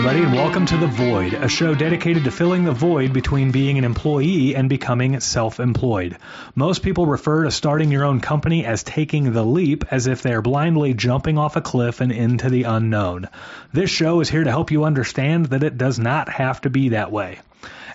everybody, and welcome to The Void, a show dedicated to filling the void between being an employee and becoming self employed. Most people refer to starting your own company as taking the leap, as if they are blindly jumping off a cliff and into the unknown. This show is here to help you understand that it does not have to be that way.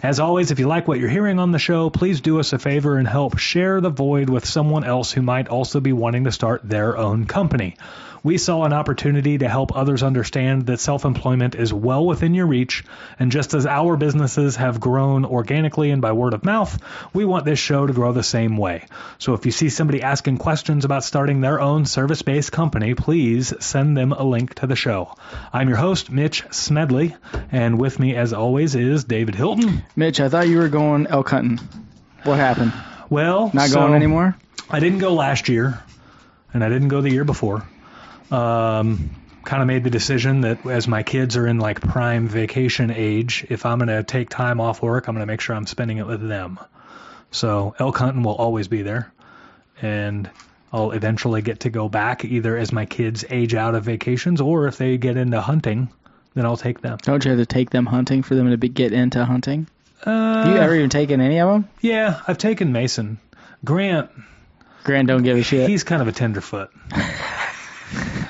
As always, if you like what you're hearing on the show, please do us a favor and help share the void with someone else who might also be wanting to start their own company. We saw an opportunity to help others understand that self employment is well within your reach, and just as our businesses have grown organically and by word of mouth, we want this show to grow the same way. So if you see somebody asking questions about starting their own service based company, please send them a link to the show. I'm your host, Mitch Smedley, and with me, as always, is David Hilton. Mitch, I thought you were going elk hunting. What happened? Well, Not so going anymore? I didn't go last year, and I didn't go the year before. Um, kind of made the decision that as my kids are in like prime vacation age, if I'm going to take time off work, I'm going to make sure I'm spending it with them. So elk hunting will always be there, and I'll eventually get to go back either as my kids age out of vacations or if they get into hunting, then I'll take them. Don't you have to take them hunting for them to be, get into hunting? Uh, you ever even taken any of them? Yeah, I've taken Mason. Grant, Grant don't give a shit. he's kind of a tenderfoot.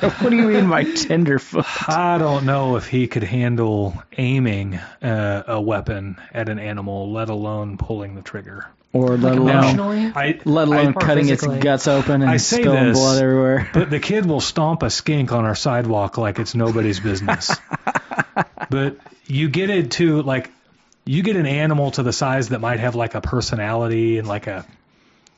what do you mean by tenderfoot? I don't know if he could handle aiming uh, a weapon at an animal, let alone pulling the trigger. Or let alone, I, let alone Or cutting its guts open and I say spilling this, blood everywhere. but the kid will stomp a skink on our sidewalk like it's nobody's business. but you get it to like, you get an animal to the size that might have like a personality and like a,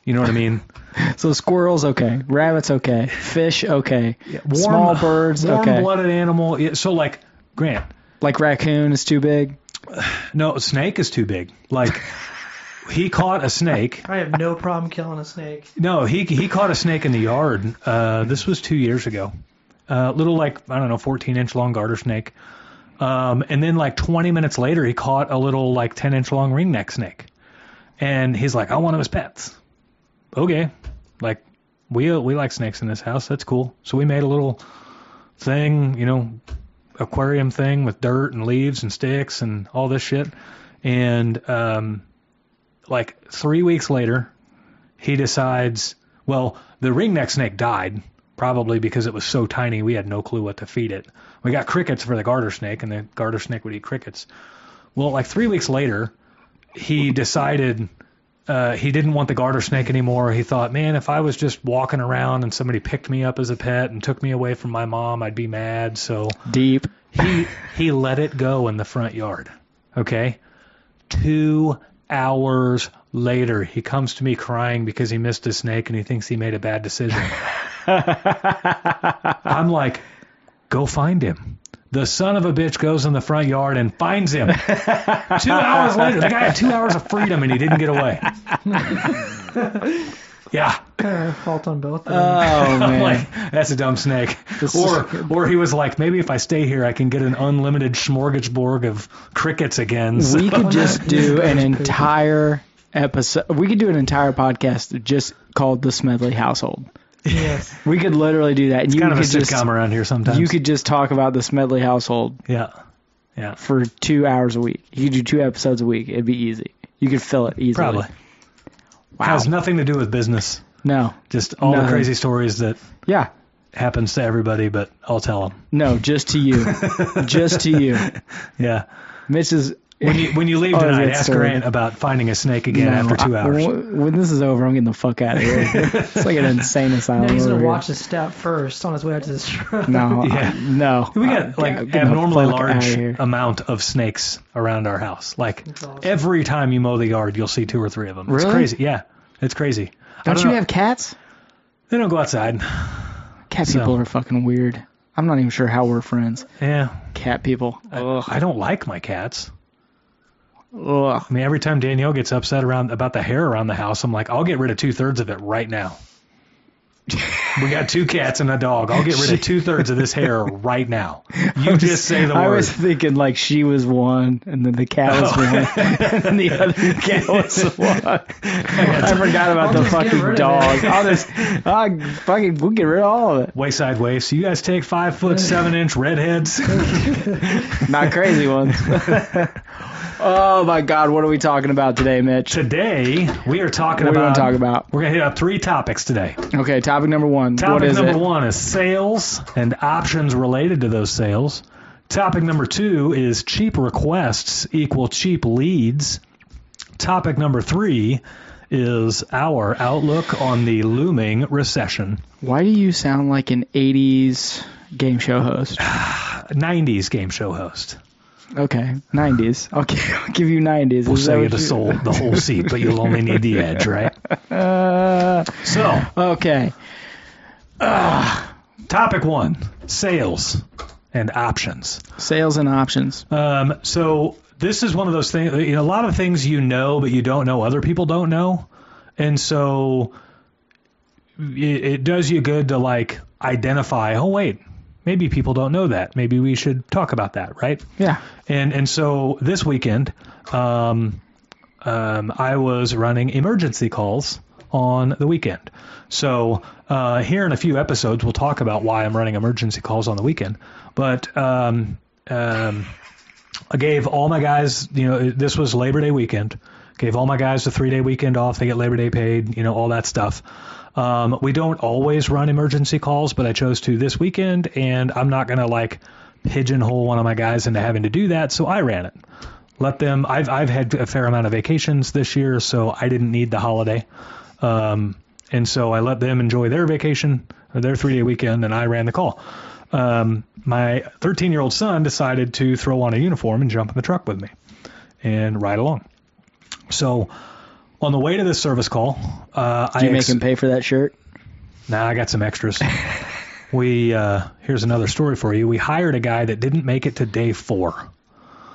you know what I mean? So squirrels, okay. Rabbits, okay. Fish, okay. Warm, Small birds, okay. warm-blooded animal. Yeah, so like Grant, Like raccoon is too big. no, snake is too big. Like he caught a snake. I have no problem killing a snake. No, he he caught a snake in the yard. Uh, this was two years ago. Uh, little like I don't know, 14 inch long garter snake. Um, and then like 20 minutes later, he caught a little like 10 inch long ringneck snake. And he's like, I want him as pets. Okay, like we uh, we like snakes in this house. That's cool. So we made a little thing, you know, aquarium thing with dirt and leaves and sticks and all this shit. And um, like three weeks later, he decides, well, the ringneck snake died, probably because it was so tiny we had no clue what to feed it. We got crickets for the garter snake, and the garter snake would eat crickets. Well, like three weeks later, he decided uh, he didn't want the garter snake anymore. He thought, man, if I was just walking around and somebody picked me up as a pet and took me away from my mom, I'd be mad. So Deep. he he let it go in the front yard. Okay? Two hours later, he comes to me crying because he missed a snake and he thinks he made a bad decision. I'm like, go find him. The son of a bitch goes in the front yard and finds him. two hours later, the guy had two hours of freedom and he didn't get away. yeah. Uh, fault on both of them. Oh man. like, that's a dumb snake. Or, or he was like, maybe if I stay here, I can get an unlimited smorgasbord of crickets again. So- we could just do an entire episode. We could do an entire podcast just called the Smedley Household. Yes. We could literally do that. And you kind of a could just sitcom around here sometimes. you could just talk about the Smedley household yeah, yeah, for two hours a week. You could do two episodes a week. It'd be easy. You could fill it easily. probably. Wow. Has nothing to do with business. no. Just all the crazy stories that Yeah. happens to everybody, but I'll tell them. No. Just to you. just to you. Yeah. Mitch is. When you when you leave Oh, tonight, ask story. Grant about finding a snake again No, after two hours. w- when this is over, I'm getting the fuck out of here. it's like an insane asylum. No, he's gonna watch the step first on his way out to this truck. No, Yeah. I- no. we I'm got like getting abnormally large amount of snakes around our house. Like awesome. every time you mow the yard, you'll see two or three of them. It's Really? crazy. Yeah, it's crazy. Don't, don't you know. have cats? They don't go outside. Cat So- people are fucking weird. I'm not even sure how we're friends. Yeah, Cat people. Ugh. I don't like my cats. Ugh. I mean, every time Danielle gets upset around about the hair around the house, I'm like, I'll get rid of two thirds of it right now. We got two cats and a dog. I'll get rid of two thirds of this hair right now. You just say the I word. I was thinking like she was one, and then the cat was Oh. one, and then the other cat was one. I forgot about I'll the fucking dog. I'll just, I'll fucking, we'll get rid of all of it. Wayside Waifs. You guys take five foot seven inch redheads. Not crazy ones. Oh my God, what are we talking about today, Mitch? Today we are talking What about. to talk about? We're gonna hit up three topics today. Okay, topic number one. what Topic number it? one is sales and options related to those sales. Topic number two is cheap requests equal cheap leads. Topic number three is our outlook on the looming recession. Why do you sound like an '80s game show host? 90s game show host. Okay, '90s. I'll I'll give you '90s. We'll sell you the soul, the whole seat, but you'll only need the edge, right? Uh, So, okay. topic one: sales and options. Sales and options. Um, so this is one of those things. You know, a lot of things you know, but you don't know other people don't know, and so it, it does you good to like identify. Oh wait, maybe people don't know that. Maybe we should talk about that, right? Yeah. And and so this weekend, um, um, I was running emergency calls on the weekend. So uh, here in a few episodes, we'll talk about why I'm running emergency calls on the weekend. But um, um, I gave all my guys, you know, this was Labor Day weekend. Gave all my guys a three day weekend off. They get Labor Day paid, you know, all that stuff. Um, we don't always run emergency calls, but I chose to this weekend, and I'm not gonna like pigeonhole one of my guys into having to do that, so I ran it. Let them. I've I've had a fair amount of vacations this year, so I didn't need the holiday, um, and so I let them enjoy their vacation their three day weekend, and I ran the call. Um, my 13 year old son decided to throw on a uniform and jump in the truck with me and ride along. So on the way to this service call, uh, Do you make ex- him pay for that shirt? Nah, I got some extras. we uh, here's another story for you. We hired a guy that didn't make it to day four.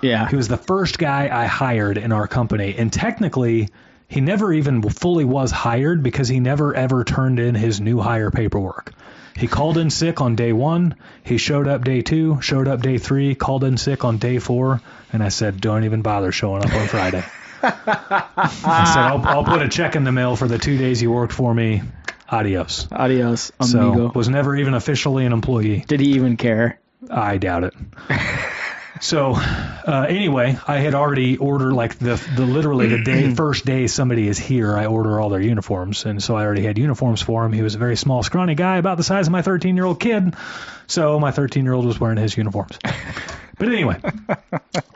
Yeah. He was the first guy I hired in our company, and technically, he never even fully was hired because he never ever turned in his new hire paperwork. He called in sick on day one. He showed up day two, showed up day three, called in sick on day four, and I said, "Don't even bother showing up on Friday." I said, I'll, "I'll put a check in the mail for the two days you worked for me. Adios." Adios, So amigo. was never even officially an employee. Did he even care? I doubt it. So uh, anyway, I had already ordered like the the literally the day first day somebody is here, I order all their uniforms, and so I already had uniforms for him. He was a very small, scrawny guy, about the size of my 13 year old kid. So my 13 year old was wearing his uniforms. But anyway,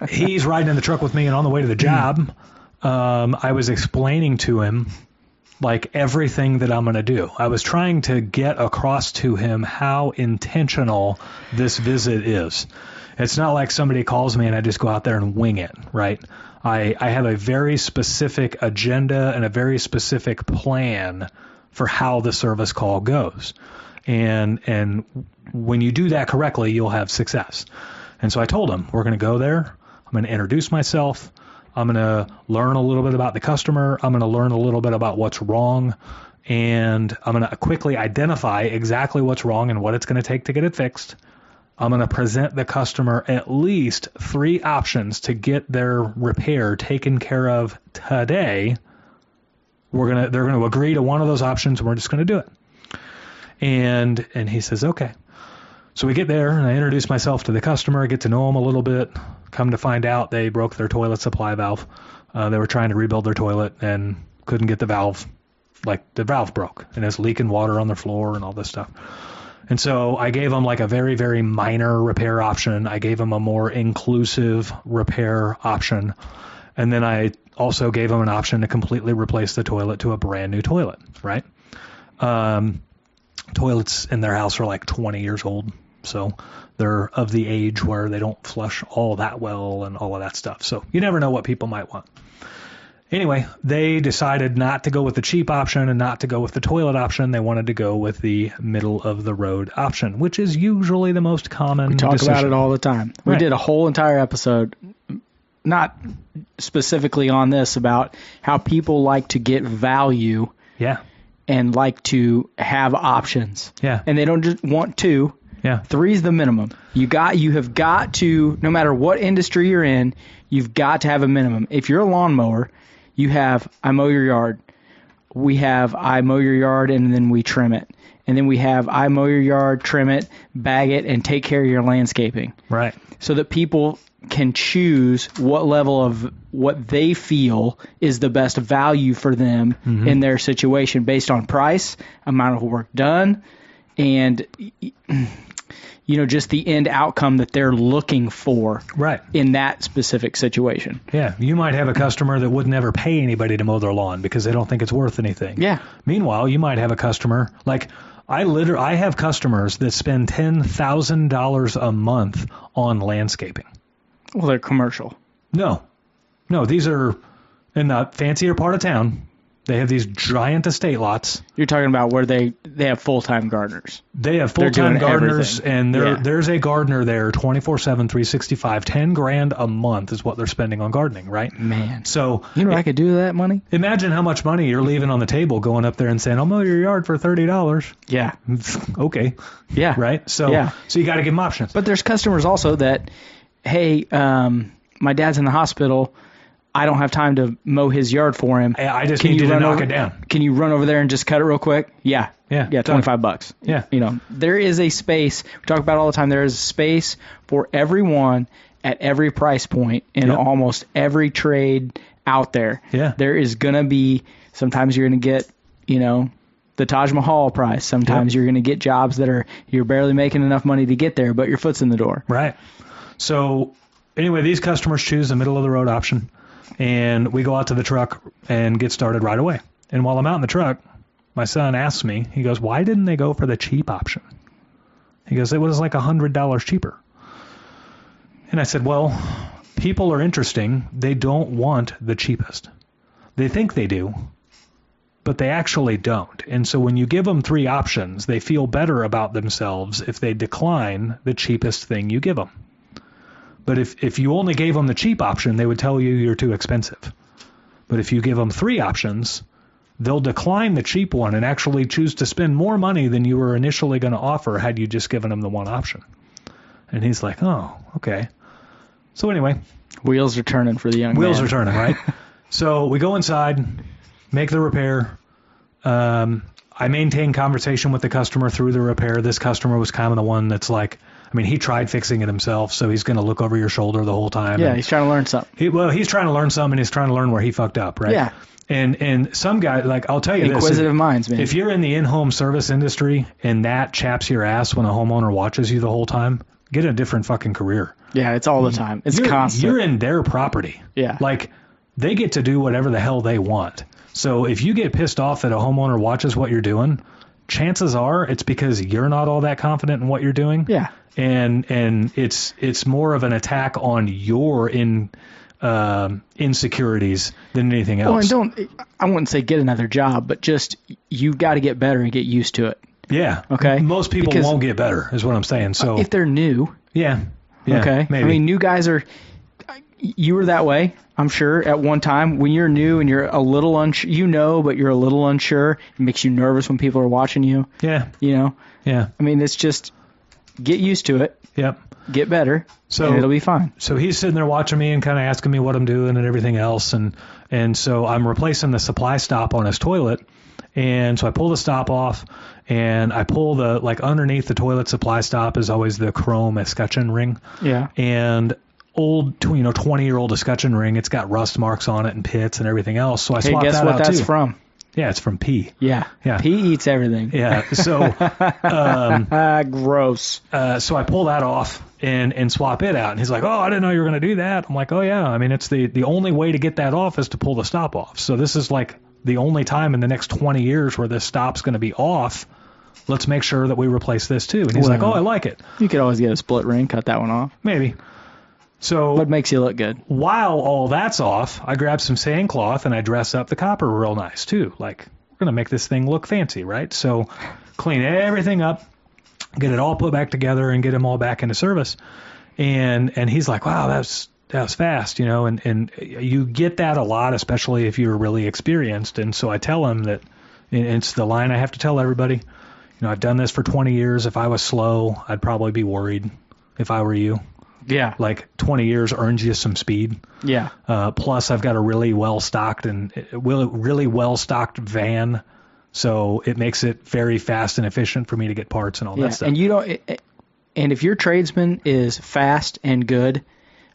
he's riding in the truck with me, and on the way to the job, um, I was explaining to him like everything that I'm going to do. I was trying to get across to him how intentional this visit is. It's not like somebody calls me and I just go out there and wing it, right? I, I have a very specific agenda and a very specific plan for how the service call goes. And and when you do that correctly, you'll have success. And so I told him, we're going to go there. I'm going to introduce myself. I'm going to learn a little bit about the customer. I'm going to learn a little bit about what's wrong. And I'm going to quickly identify exactly what's wrong and what it's going to take to get it fixed. I'm going to present the customer at least three options to get their repair taken care of today. We're going to they're going to agree to one of those options and we're just going to do it. And and he says, "Okay." So we get there and I introduce myself to the customer, get to know him a little bit. Come to find out they broke their toilet supply valve. Uh, they were trying to rebuild their toilet and couldn't get the valve, like the valve broke and it's leaking water on their floor and all this stuff. And so I gave them like a very, very minor repair option. I gave them a more inclusive repair option. And then I also gave them an option to completely replace the toilet to a brand new toilet, right? Um, toilets in their house are like 20 years old. So they're of the age where they don't flush all that well and all of that stuff. So you never know what people might want. Anyway, they decided not to go with the cheap option and not to go with the toilet option. They wanted to go with the middle of the road option, which is usually the most common. We talk decision. about it all the time. We Right. did a whole entire episode, not specifically on this, about how people like to get value Yeah. and like to have options. Yeah. And they don't just want two. Yeah. Three's the minimum. You got you have got to no matter what industry you're in, you've got to have a minimum. If you're a lawnmower, you have I mow your yard. We have I mow your yard and then we trim it. And then we have I mow your yard, trim it, bag it, and take care of your landscaping. Right. So that people can choose what level of what they feel is the best value for them mm-hmm. in their situation based on price, amount of work done, and you know just the end outcome that they're looking for Right. in that specific situation. Yeah. You might have a customer that would never pay anybody to mow their lawn because they don't think it's worth anything. Yeah. Meanwhile, you might have a customer like I literally I have customers that spend ten thousand dollars a month on landscaping. Well, they're commercial. No, no, these are in the fancier part of town. They have these giant estate lots. You're talking about where they they have full time gardeners. They have full time gardeners, everything. and Yeah. there's a gardener there 24 7, 365. 10 grand a month is what they're spending on gardening, right? Man, So you know what I could do with that money? imagine how much money you're leaving on the table going up there and saying, I'll mow your yard for $30. Yeah, okay, yeah, right? So, Yeah. so you got to give them options. But there's customers also that, hey, um, my dad's in the hospital. I don't have time to mow his yard for him. I I just Can need you to knock over- it down. Can you run over there and just cut it real quick? Yeah. Yeah, Yeah, 25 bucks. Yeah. You know, there is a space, we talk about it all the time, there is a space for everyone at every price point in Yep. almost every trade out there. Yeah. There is going to be, sometimes you're going to get, you know, the Taj Mahal price. Sometimes Yep. you're going to get jobs that are, you're barely making enough money to get there, but your foot's in the door. Right. So anyway, these customers choose the middle of the road option, and we go out to the truck and get started right away. And while I'm out in the truck, my son asks me, he goes, "Why didn't they go for the cheap option?" He goes, "It was like a hundred dollars cheaper." And I said, "Well, people are interesting. They don't want the cheapest. They think they do." But they actually don't. And so when you give them three options, they feel better about themselves if they decline the cheapest thing you give them. But if, if you only gave them the cheap option, they would tell you you're too expensive. But if you give them three options, they'll decline the cheap one and actually choose to spend more money than you were initially going to offer had you just given them the one option. And he's like, oh, okay. So anyway, Wheels are turning for the young wheels man. are turning, right? so we go inside, make the repair. Um, I maintain conversation with the customer through the repair. This customer was kind of the one that's like, I mean, he tried fixing it himself, so he's going to look over your shoulder the whole time. Yeah, he's trying to learn something. he, well, he's trying to learn something. And he's trying to learn where he fucked up, right? Yeah. And and some guy, like I'll tell you Inquisitive this: minds, man. if you're in the in-home service industry and that chaps your ass when a homeowner watches you the whole time, get a different fucking career. yeah, it's all the time. It's you're, constant. You're in their property. Yeah. Like they get to do whatever the hell they want. So if you get pissed off that a homeowner watches what you're doing, chances are it's because you're not all that confident in what you're doing. yeah. And and it's it's more of an attack on your in um, insecurities than anything else. Well, and don't I wouldn't say get another job, but just you've got to get better and get used to it. yeah. Okay. Most people Because- won't get better, is what I'm saying. So If they're new, yeah. Yeah. okay. Maybe. I mean, new guys are. You were that way, I'm sure, at one time when you're new and you're a little unsure. You know, but you're a little unsure. It makes you nervous when people are watching you. yeah. You know, Yeah. I mean, it's just get used to it, Yep. get better, So it'll be fine. so he's sitting there watching me and kind of asking me what I'm doing and everything else, and and so I'm replacing the supply stop on his toilet, and so I pull the stop off, and I pull the like underneath the toilet supply stop is always the chrome escutcheon ring, Yeah. and old you know 20 year old escutcheon ring, it's got rust marks on it and pits and everything else, so I Hey, swapped guess that what out that's too. from? Yeah, it's from P. Yeah. Yeah. He eats everything. Yeah, so um, gross. uh, so I pull that off and and swap it out. And he's like, "Oh, I didn't know you were going to do that." I'm like, "Oh yeah, I mean it's the the only way to get that off is to pull the stop off. So this is like the only time in the next 20 years where this stop's going to be off. Let's make sure that we replace this too." And he's like, "Oh, I like it. You could always get a split ring, cut that one off. Maybe." So What makes you look good? while all that's off, I grab some sandcloth and I dress up the copper real nice too. Like we're gonna make this thing look fancy, right? So clean everything up, get it all put back together, and get them all back into service. And and he's like, wow, that's that was fast, you know. And and you get that a lot, especially if you're really experienced. And so I tell him that, And it's the line I have to tell everybody. You know, I've done this for 20 years. If I was slow, I'd probably be worried if I were you. Yeah. Like 20 years earns you some speed. Yeah. Uh, plus, I've got a really well stocked and uh, really well stocked van, so it makes it very fast and efficient for me to get parts and all Yeah. that stuff. And you don't. it- And if your tradesman is fast and good,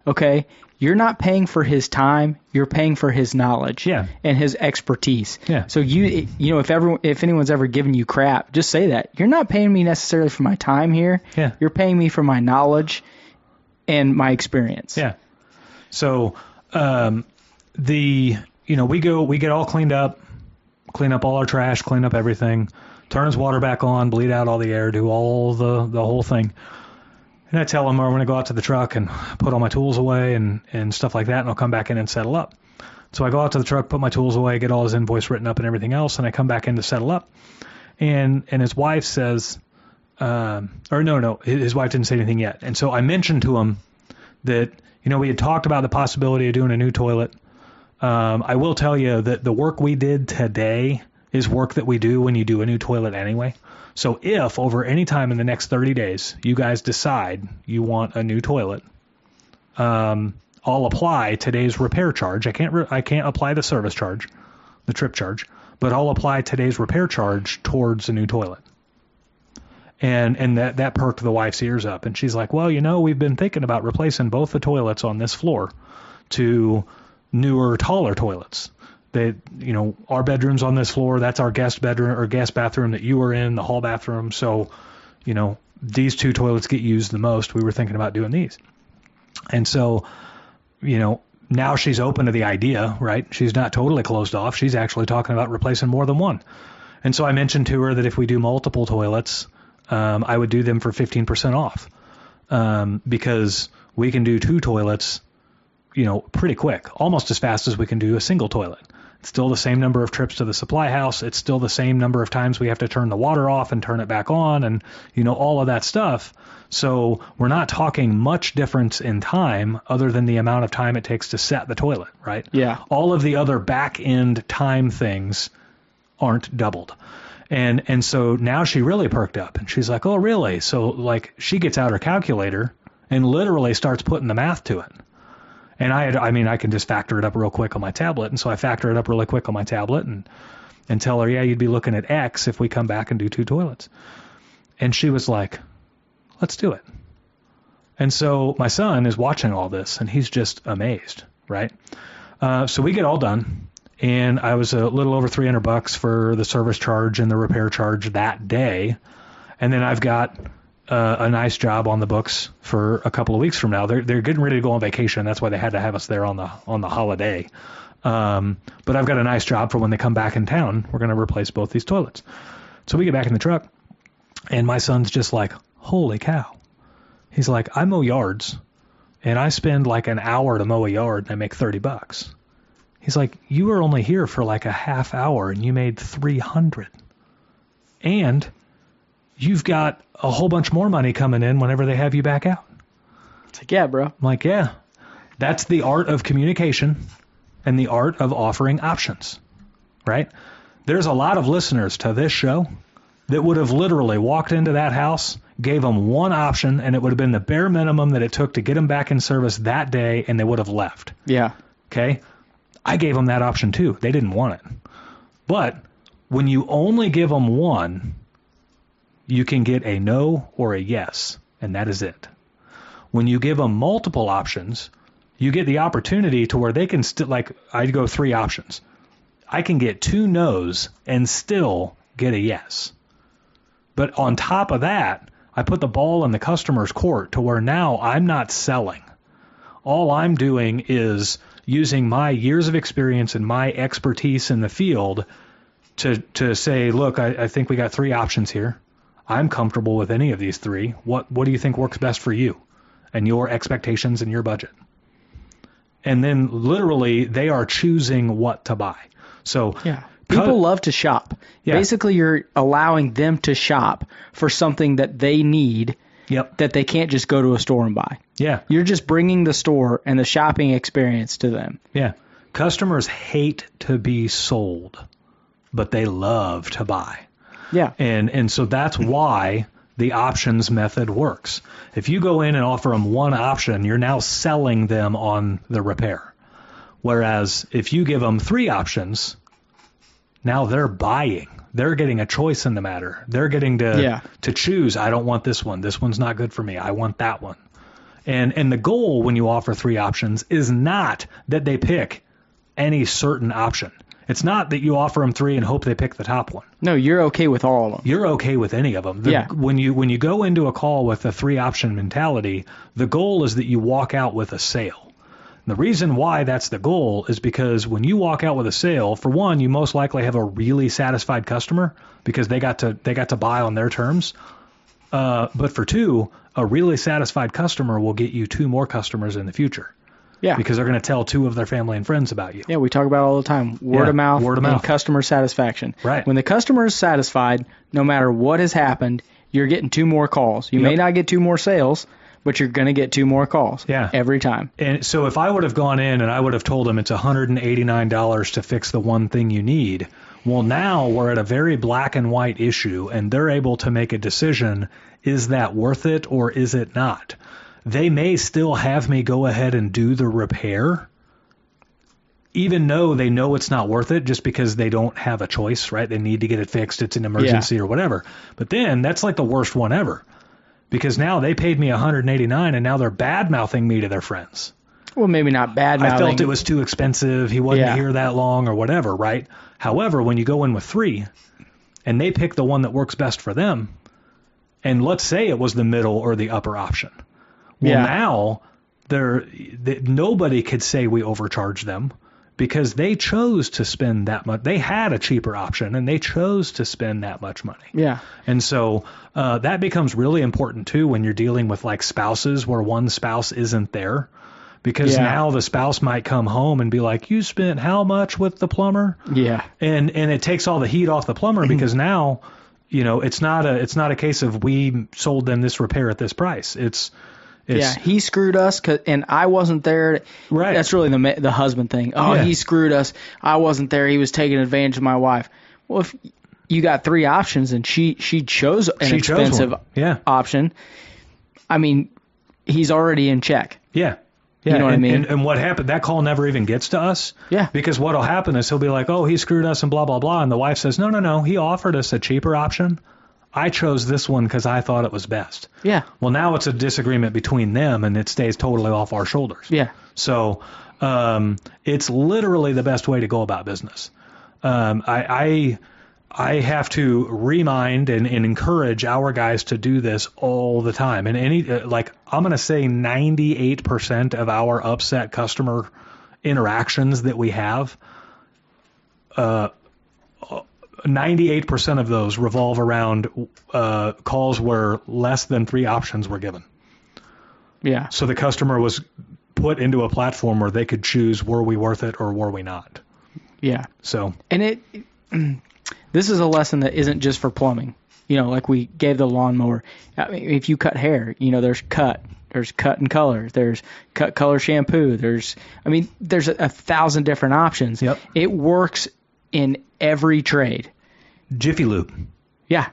okay, you're not paying for his time. You're paying for his knowledge. Yeah. And his expertise. Yeah. So you, you know, if everyone, if anyone's ever given you crap, just say that you're not paying me necessarily for my time here. Yeah. You're paying me for my knowledge and my experience. Yeah. So um, the you know we go we get all cleaned up, clean up all our trash, clean up everything, turn his water back on, bleed out all the air, do all the the whole thing. And I tell him I'm going to go out to the truck and put all my tools away and and stuff like that, and I'll come back in and settle up. So I go out to the truck, put my tools away, get all his invoice written up and everything else, and I come back in to settle up. And and his wife says, um, or no, no, his wife didn't say anything yet. And so I mentioned to him that you know we had talked about the possibility of doing a new toilet. Um, I will tell you that the work we did today is work that we do when you do a new toilet anyway. So if over any time in the next 30 days you guys decide you want a new toilet, um, I'll apply today's repair charge. I can't re- I can't apply the service charge, the trip charge, but I'll apply today's repair charge towards a new toilet. And and that that perked the wife's ears up, and she's like, "Well, you know, we've been thinking about replacing both the toilets on this floor to newer, taller toilets. They, you know, our bedrooms on this floor, that's our guest bedroom or guest bathroom that you were in, the hall bathroom. So, you know, these two toilets get used the most. We were thinking about doing these. And so, you know, now she's open to the idea, right? She's not totally closed off. She's actually talking about replacing more than one. And so I mentioned to her that if we do multiple toilets, um, I would do them for 15% off um, because we can do two toilets, you know, pretty quick, almost as fast as we can do a single toilet. It's still the same number of trips to the supply house. It's still the same number of times we have to turn the water off and turn it back on, and you know all of that stuff. So we're not talking much difference in time, other than the amount of time it takes to set the toilet, right? Yeah. All of the other back end time things aren't doubled. And and so now she really perked up and she's like, "Oh, really?" So like she gets out her calculator and literally starts putting the math to it. And I had, I mean, I can just factor it up real quick on my tablet, and so I factor it up really quick on my tablet and and tell her, "Yeah, you'd be looking at X if we come back and do two toilets." And she was like, "Let's do it." And so my son is watching all this and he's just amazed, right? Uh, so we get all done, and I was a little over 300 bucks for the service charge and the repair charge that day, and then I've got uh, a nice job on the books for a couple of weeks from now. They're they're getting ready to go on vacation. That's why they had to have us there on the on the holiday. Um, but I've got a nice job for when they come back in town. We're going to replace both these toilets. So we get back in the truck, and my son's just like, "Holy cow!" He's like, "I mow yards." and I spend like an hour to mow a yard and I make 30 bucks. He's like, you were only here for like a half hour and you made 300. And you've got a whole bunch more money coming in whenever they have you back out. It's like, yeah, bro. I'm like, yeah, that's the art of communication and the art of offering options, right? There's a lot of listeners to this show that would have literally walked into that house, gave them one option, and it would have been the bare minimum that it took to get them back in service that day, and they would have left. Yeah. Okay? I gave them that option too. They didn't want it. But when you only give them one, you can get a no or a yes, and that is it. When you give them multiple options, you get the opportunity to where they can still, like, I'd go three options. I can get two no's and still get a yes. But on top of that, I put the ball in the customer's court to where now I'm not selling. All I'm doing is using my years of experience and my expertise in the field to to say, look, I, I think we got three options here. I'm comfortable with any of these three. What what do you think works best for you and your expectations and your budget? And then literally they are choosing what to buy. So Yeah. People love to shop. Yeah. Basically, you're allowing them to shop for something that they need Yep. that they can't just go to a store and buy. Yeah. You're just bringing the store and the shopping experience to them. Yeah. Customers hate to be sold. but they love to buy. Yeah. And and so that's why the options method works. If you go in and offer them one option, you're now selling them on the repair. Whereas if you give them three options, now they're buying. They're getting a choice in the matter. They're getting to Yeah. to choose. I don't want this one. This one's not good for me. I want that one. And and the goal when you offer three options is not that they pick any certain option. It's not that you offer them three and hope they pick the top one No, you're okay with all of them. you're okay with any of them. The, Yeah. When you when you go into a call with a three option mentality, the goal is that you walk out with a sale. And the reason why that's the goal is because when you walk out with a sale, for one, you most likely have a really satisfied customer because they got to they got to buy on their terms. Uh, but for two, a really satisfied customer will get you two more customers in the future Yeah. because they're going to tell two of their family and friends about you. Yeah, we talk about it all the time. Word Yeah, of mouth word of and mouth. customer satisfaction. Right. When the customer is satisfied, no matter what has happened, you're getting two more calls. You may not get two more sales, but you're going to get two more calls. Yeah. Every time. And so if I would have gone in and I would have told them it's $189 to fix the one thing you need, well, now we're at a very black and white issue and they're able to make a decision is that worth it or is it not? They may still have me go ahead and do the repair, even though they know it's not worth it just because they don't have a choice, right? They need to get it fixed, it's an emergency or whatever. But then that's like the worst one ever. Because now they paid me 189 and now they're bad mouthing me to their friends. Well, maybe not bad I felt it was too expensive. He wasn't Yeah. here that long or whatever, right? However, when you go in with three and they pick the one that works best for them, and let's say it was the middle or the upper option. Well, Yeah. now they're, they, nobody could say we overcharged them because they chose to spend that much. They had a cheaper option and they chose to spend that much money. Yeah. And so uh, that becomes really important too when you're dealing with like spouses where one spouse isn't there. Because Yeah. now the spouse might come home and be like, "You spent how much with the plumber?" Yeah. And and it takes all the heat off the plumber because now, you know, it's not a it's not a case of we sold them this repair at this price. It's it's yeah, he screwed us, and I wasn't there. Right. That's really the the husband thing. Oh, Yeah. he screwed us. I wasn't there. He was taking advantage of my wife. Well, if you got three options and she she chose an she expensive one. Yeah. option, I mean, he's already in check. Yeah. Yeah, You know what I and, mean? And, and what happened? That call never even gets to us. Yeah. Because what'll happen is he'll be like, "Oh, he screwed us," and blah blah blah, and the wife says, "No, no, no. He offered us a cheaper option. I chose this one because I thought it was best." Yeah. Well, now it's a disagreement between them, and it stays totally off our shoulders. Yeah. So um, it's literally the best way to go about business. Um, I, I I have to remind and, and encourage our guys to do this all the time. And any uh, like I'm going to say 98% of our upset customer interactions that we have, uh, 98% of those revolve around uh, calls where less than three options were given. Yeah. So the customer was put into a platform where they could choose were we worth it or were we not. Yeah. So And it this is a lesson that isn't just for plumbing. You know, like we gave the lawnmower. I mean, if you cut hair, you know, there's cut, there's cut and color, there's cut color shampoo, there's I mean, there's a, a thousand different options. Yep. It works in every trade. Jiffy Lube, Yeah.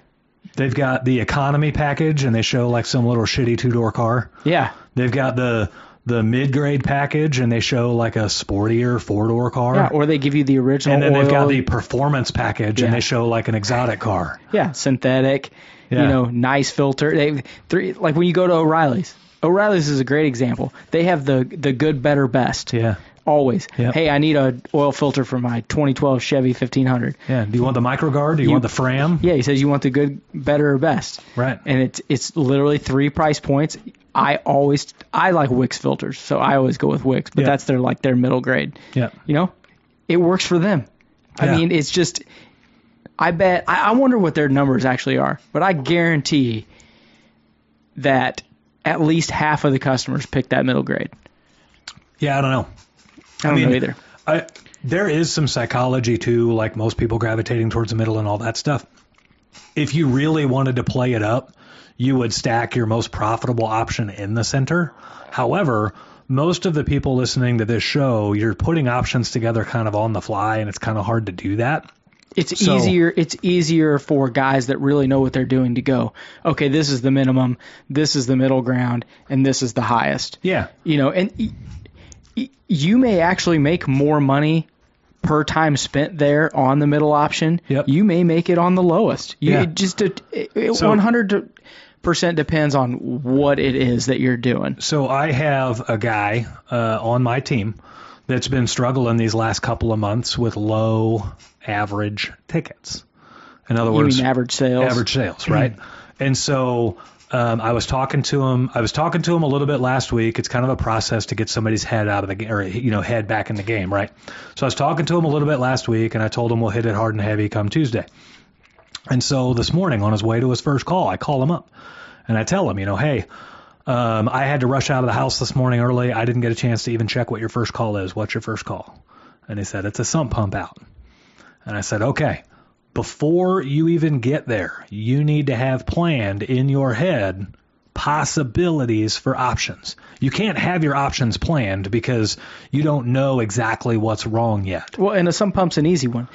they've got the economy package and they show like some little shitty two door car. Yeah. They've got the the mid grade package and they show like a sportier four door car. Yeah, or they give you the original and then they've got the performance package Yeah. and they show like an exotic car. Yeah, synthetic. Yeah. You know, nice filter. They three like when you go to O'Reilly's. O'Reilly's is a great example. They have the the good, better, best. Yeah. Always. Yep. Hey, I need a oil filter for my 2012 Chevy 1500. Yeah. Do you want the MicroGard? Do you, You- want the Fram? Yeah, he says you want the good, better, or best. Right. And it's it's literally three price points. I always I like Wix filters, so I always go with Wix, but Yeah. that's their like their middle grade. Yeah. You know, it works for them. I Yeah. mean, it's just. I bet. I, I wonder what their numbers actually are, but I guarantee that at least half of the customers pick that middle grade. Yeah, I don't know. I don't mean, know either. I, there is some psychology too, like most people gravitating towards the middle and all that stuff. If you really wanted to play it up, you would stack your most profitable option in the center. However, most of the people listening to this show, you're putting options together kind of on the fly, and it's kind of hard to do that. It's So- easier. It's easier for guys that really know what they're doing to go. Okay, this is the minimum. This is the middle ground, and this is the highest. Yeah. You know, and you may actually make more money per time spent there on the middle option. Yep. You may make it on the lowest. You, Yeah. Just it, it, So- 100 percent depends on what it is that you're doing. So I have a guy uh, on my team that's been struggling these last couple of months with low average tickets. In other You words, average sales? average sales, right? and so um, I was talking to him. I was talking to him a little bit last week. It's kind of a process to get somebody's head out of the game, or you know, head back in the game, right? So I was talking to him a little bit last week, and I told him we'll hit it hard and heavy come Tuesday. And so this morning, on his way to his first call, I call him up, and I tell him, you know, hey. Um, I had to rush out of the house this morning early. I didn't get a chance to even check what your first call is. What's your first call? And he said, it's a sump pump out. And I said, okay, before you even get there, you need to have planned in your head possibilities for options. You can't have your options planned because you don't know exactly what's wrong yet. Well, and a sump pump's an easy one.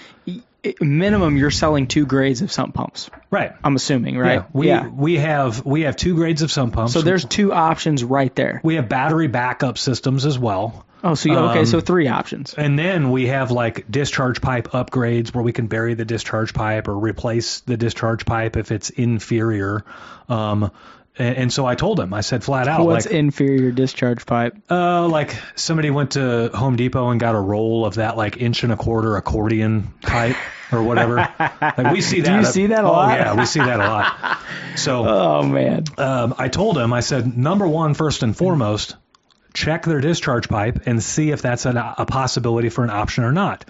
Minimum, you're selling two grades of sump pumps. Right. I'm assuming, right? Yeah. We we have we have two grades of sump pumps. So there's two options right there. we have battery backup systems as well. Oh, so you, okay, Um, so three options. And then we have like discharge pipe upgrades where we can bury the discharge pipe or replace the discharge pipe if it's inferior. Um, and, and so I told him, I said flat out, What's like, inferior discharge pipe? uh, like somebody went to Home Depot and got a roll of that like inch and a quarter accordion pipe or whatever. like we see that. Do you see that a oh, lot? yeah, we see that a lot. So Oh man. um, I told him, I said, number one, first and foremost, check their discharge pipe and see if that's an, a possibility for an option or not.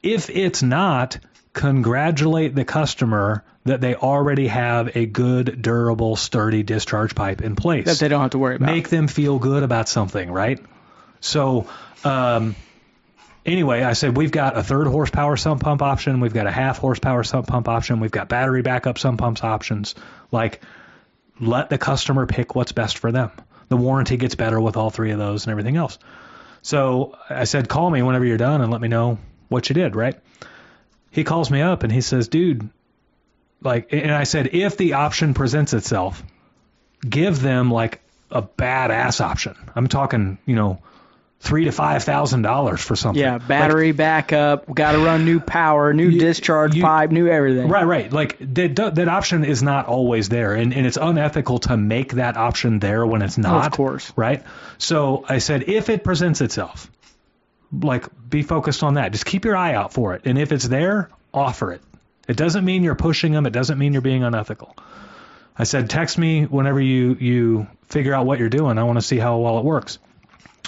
If it's not, congratulate the customer that they already have a good, durable, sturdy discharge pipe in place. That they don't have to worry about. Make them feel good about something, right? So, um, anyway, I said we've got a third horsepower sump pump option, we've got a half horsepower sump pump option, we've got battery backup sump pumps options. Like, let the customer pick what's best for them. The warranty gets better with all three of those and everything else. So I said, call me whenever you're done and let me know what you did, right? He calls me up and he says, dude, like, and I said, if the option presents itself, give them like a badass option. I'm talking, you know, three to five thousand dollars for something. yeah, Like, battery backup. Got to run new power, new You- discharge you- pipe, new everything. Right, right. Like that, that option is not always there, and, and it's unethical to make that option there when it's not. Of course. Right. So I said, if it presents itself, like be focused on that. Just keep your eye out for it, and if it's there, offer it. It doesn't mean you're pushing them. It doesn't mean you're being unethical. I said, text me whenever you you figure out what you're doing. I want to see how well it works.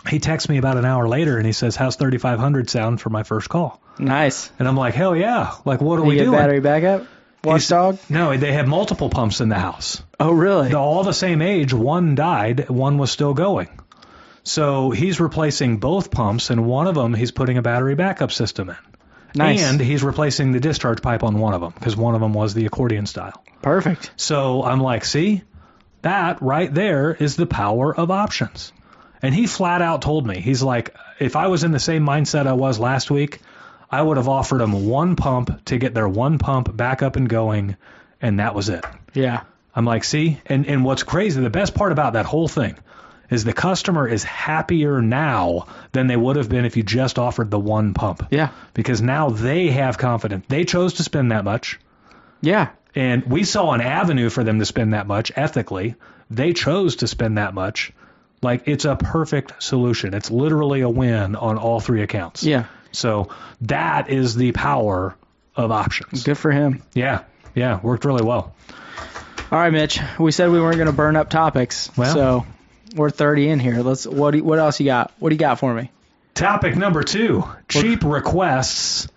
He texts me about an hour later and he says, "How's 3500 sound for my first call?" Nice. And I'm like, "Hell yeah! Like, what are You we get doing?" battery backup. Watchdog. No, they have multiple pumps in the house. Oh really? They're all the same age. One died, one was still going. So he's replacing both pumps, and one of them he's putting a battery backup system in. Nice. And he's replacing the discharge pipe on one of them because one of them was the accordion style. Perfect. So I'm like, see, that right there is the power of options. And he flat out told me, he's like, if I was in the same mindset I was last week, I would have offered him one pump to get their one pump back up and going, and that was it. Yeah. I'm like, see, and and what's crazy, the best part about that whole thing is the customer is happier now than they would have been if you just offered the one pump. Yeah. Because now they have confidence. They chose to spend that much, Yeah. and we saw an avenue for them to spend that much ethically. They chose to spend that much. Like it's a perfect solution. It's literally a win on all three accounts. Yeah. So that is the power of options. Good for him. Yeah. Yeah. Worked really well. All right, Mitch. We said we weren't going to burn up topics, Well. so we're 30 in here. Let's. What? Do, what else you got? What do you got for me? Topic number two cheap requests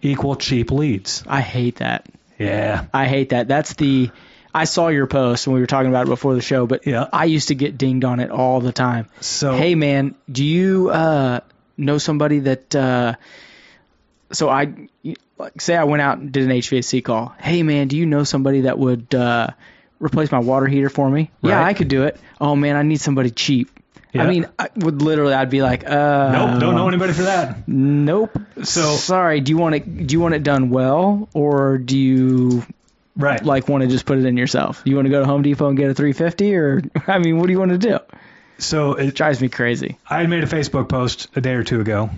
equal cheap leads. I hate that. Yeah. I hate that. That's the. I saw your post and we were talking about it before the show, but Yeah. I used to get dinged on it all the time. So, Hey man, do you uh, know somebody that? Uh, so I, like, say I went out and did an HVAC call. Hey man, do you know somebody that would uh, replace my water heater for me? Yeah, I could do it. Oh man, I need somebody cheap. Yeah. I mean, I would literally, I'd be like, uh, nope, don't know anybody for that. Nope. So- sorry. Do you want it? Do you want it done well, or do you Right. like want to just put it in yourself? Do you want to go to Home Depot and get a 350, or I mean, what do you want to do? So it, It drives me crazy. I had made a Facebook post a day or two ago.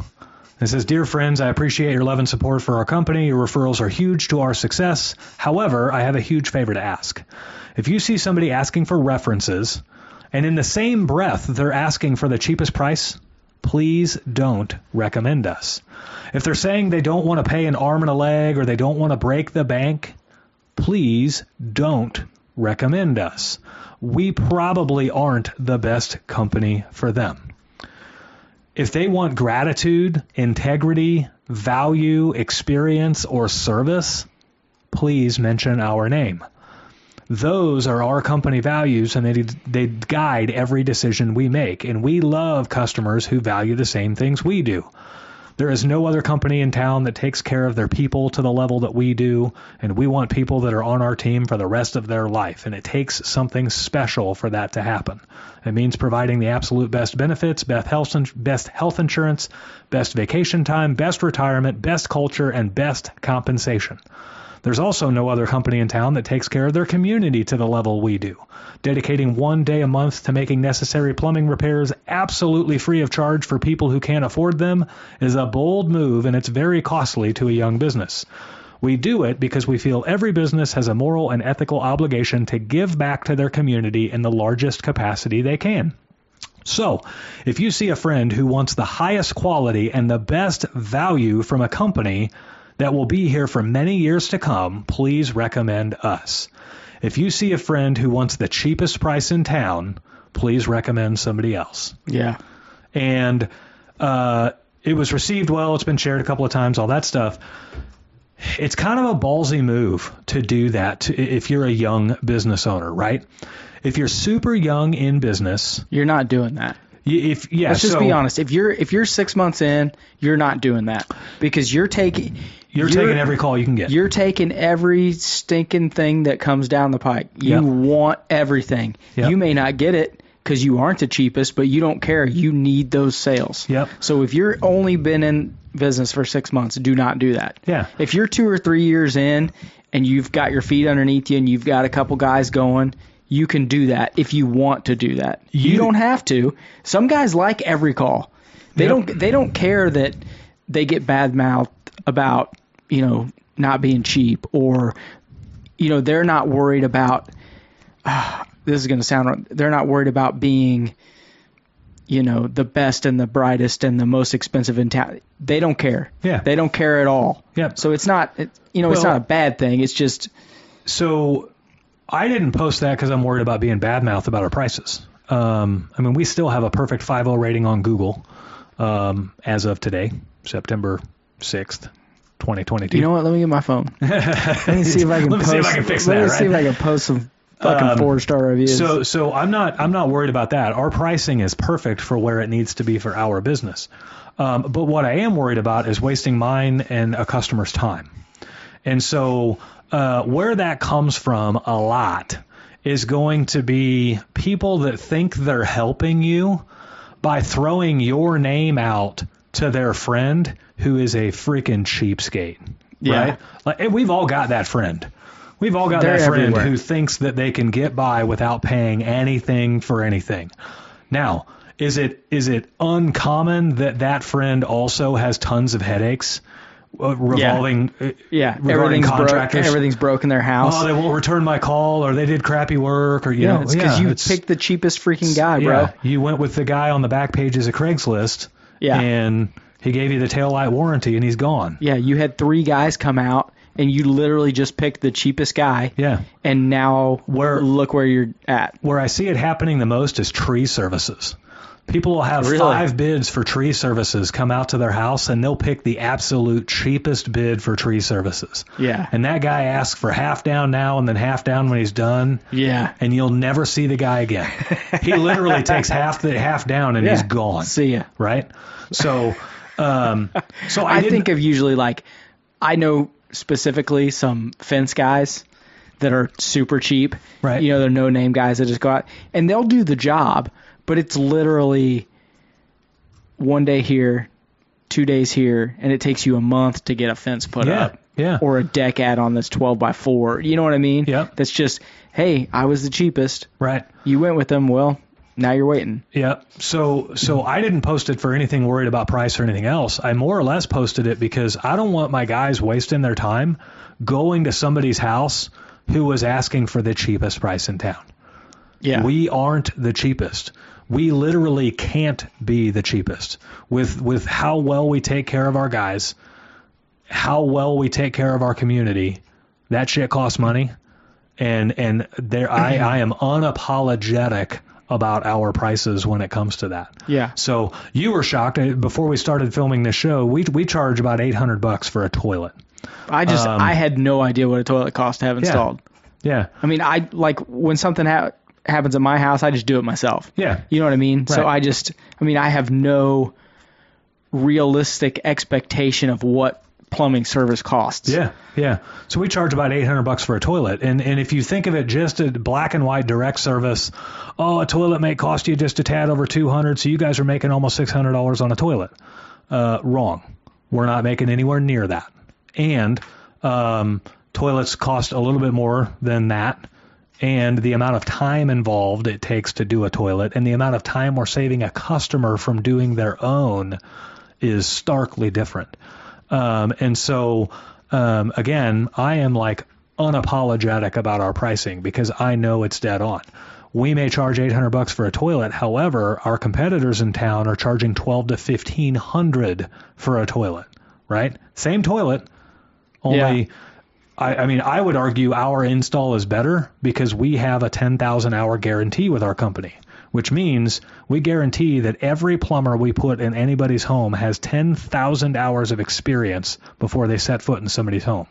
It says, Dear friends, I appreciate your love and support for our company. Your referrals are huge to our success. However, I have a huge favor to ask. If you see somebody asking for references, and in the same breath they're asking for the cheapest price, please don't recommend us. If they're saying they don't want to pay an arm and a leg or they don't want to break the bank, please don't recommend us. We probably aren't the best company for them. If they want gratitude, integrity, value, experience, or service, please mention our name. Those are our company values and they, they guide every decision we make. And we love customers who value the same things we do. There is no other company in town that takes care of their people to the level that we do, and we want people that are on our team for the rest of their life. And it takes something special for that to happen. It means providing the absolute best benefits, best health, best health insurance, best vacation time, best retirement, best culture, and best compensation. There's also no other company in town that takes care of their community to the level we do. Dedicating one day a month to making necessary plumbing repairs absolutely free of charge for people who can't afford them is a bold move and it's very costly to a young business. We do it because we feel every business has a moral and ethical obligation to give back to their community in the largest capacity they can. So, if you see a friend who wants the highest quality and the best value from a company that will be here for many years to come, please recommend us. If you see a friend who wants the cheapest price in town, please recommend somebody else. Yeah. And uh, it was received well. It's been shared a couple of times, all that stuff. It's kind of a ballsy move to do that to, if you're a young business owner, right? If you're super young in business, You're not doing that. if yeah, Let's just so be honest. If you're if you're six months in, you're not doing that because you're taking You're, taking every call you can get. You're taking every stinking thing that comes down the pike. You Yep. want everything. Yep. You may not get it because you aren't the cheapest, but you don't care. You need those sales. Yep. So if you're only been in business for six months, do not do that. Yeah. If you're two or three years in and you've got your feet underneath you and you've got a couple guys going, you can do that if you want to do that. You, You- don't have to. Some guys like every call. They Yep. don't. They don't care that they get bad mouthed about you know not being cheap or you know they're not worried about. this is going to sound. wrong. They're not worried about being you know the best and the brightest and the most expensive in town. They don't care. Yeah. They don't care at all. Yep. So it's not. It, you know, it's not a bad thing. It's just. So I didn't post that because I'm worried about being badmouth about our prices. Um, I mean, we still have a perfect 5.0 rating on Google um, as of today, September 6th, 2022. You know what? Let me get my phone. Let me see if I can. Let me post, see if I can fix let that, me right? see if I can post some fucking Um, four star reviews. So so I'm not I'm not worried about that. Our pricing is perfect for where it needs to be for our business. Um, but what I am worried about is wasting mine and a customer's time. And so uh, where that comes from a lot is going to be people that think they're helping you by throwing your name out to their friend who is a freaking cheapskate. Yeah. Right? Like and we've all got that friend. We've all got They're that friend everywhere. who thinks that they can get by without paying anything for anything. Now, is it is it uncommon that that friend also has tons of headaches uh, revolving? uh, yeah, regarding everything's broke. contractors? Everything's broken their house. Oh, they won't return my call, or they did crappy work, or you yeah, know, it's because yeah, you it's- picked the cheapest freaking guy, bro. you went with the guy on the back pages of Craigslist, Yeah. and he gave you the taillight warranty, and he's gone. Yeah, you had three guys come out, and you literally just picked the cheapest guy. Yeah. And now Where- look where you're at. Where I see it happening the most is tree services. People will have Really? five bids for tree services come out to their house and they'll pick the absolute cheapest bid for tree services. Yeah. And that guy asks for half down now and then half down when he's done. Yeah. And you'll never see the guy again. he literally takes half the half down and he's gone. See ya. Right? So um so I, I, think of usually like I know specifically some fence guys that are super cheap. Right. You know, they're no name guys that just go out and they'll do the job, but it's literally one day here, two days here, and it takes you a month to get a fence put Yeah, up yeah. or a deck add-on that's 12 by 4. You know what I mean? Yeah. That's just, hey, I was the cheapest. Right. You went with them. Well, now you're waiting. Yeah. So so I didn't post it for anything worried about price or anything else. I more or less posted it because I don't want my guys wasting their time going to somebody's house who was asking for the cheapest price in town. Yeah. We aren't the cheapest. We literally can't be the cheapest. With with how well we take care of our guys, how well we take care of our community, that shit costs money. And and there I, I am unapologetic about our prices when it comes to that. yeah. So you were shocked before we started filming this show. We we charge about 800 bucks for a toilet. I just, Um, I had no idea what a toilet cost to have installed. Yeah. I mean, I like when something ha- happens at my house, I just do it myself. Yeah. You know what I mean? Right. So I just, I mean, I have no realistic expectation of what plumbing service costs. Yeah, yeah. So we charge about 800 bucks for a toilet, and and if you think of it just a black and white direct service, oh, a toilet may cost you just a tad over 200, so you guys are making almost 600 dollars on a toilet. Uh, wrong. We're not making anywhere near that, and um, toilets cost a little bit more than that. And the amount of time involved it takes to do a toilet, and the amount of time we're saving a customer from doing their own, is starkly different. Um, and so, um, again, I am like unapologetic about our pricing because I know it's dead on. We may charge 800 bucks for a toilet. However, our competitors in town are charging 12 to 1500 for a toilet, right? Same toilet, only Yeah. I, I mean, I would argue our install is better because we have a 10,000 hour guarantee with our company, which means we guarantee that every plumber we put in anybody's home has 10,000 hours of experience before they set foot in somebody's home.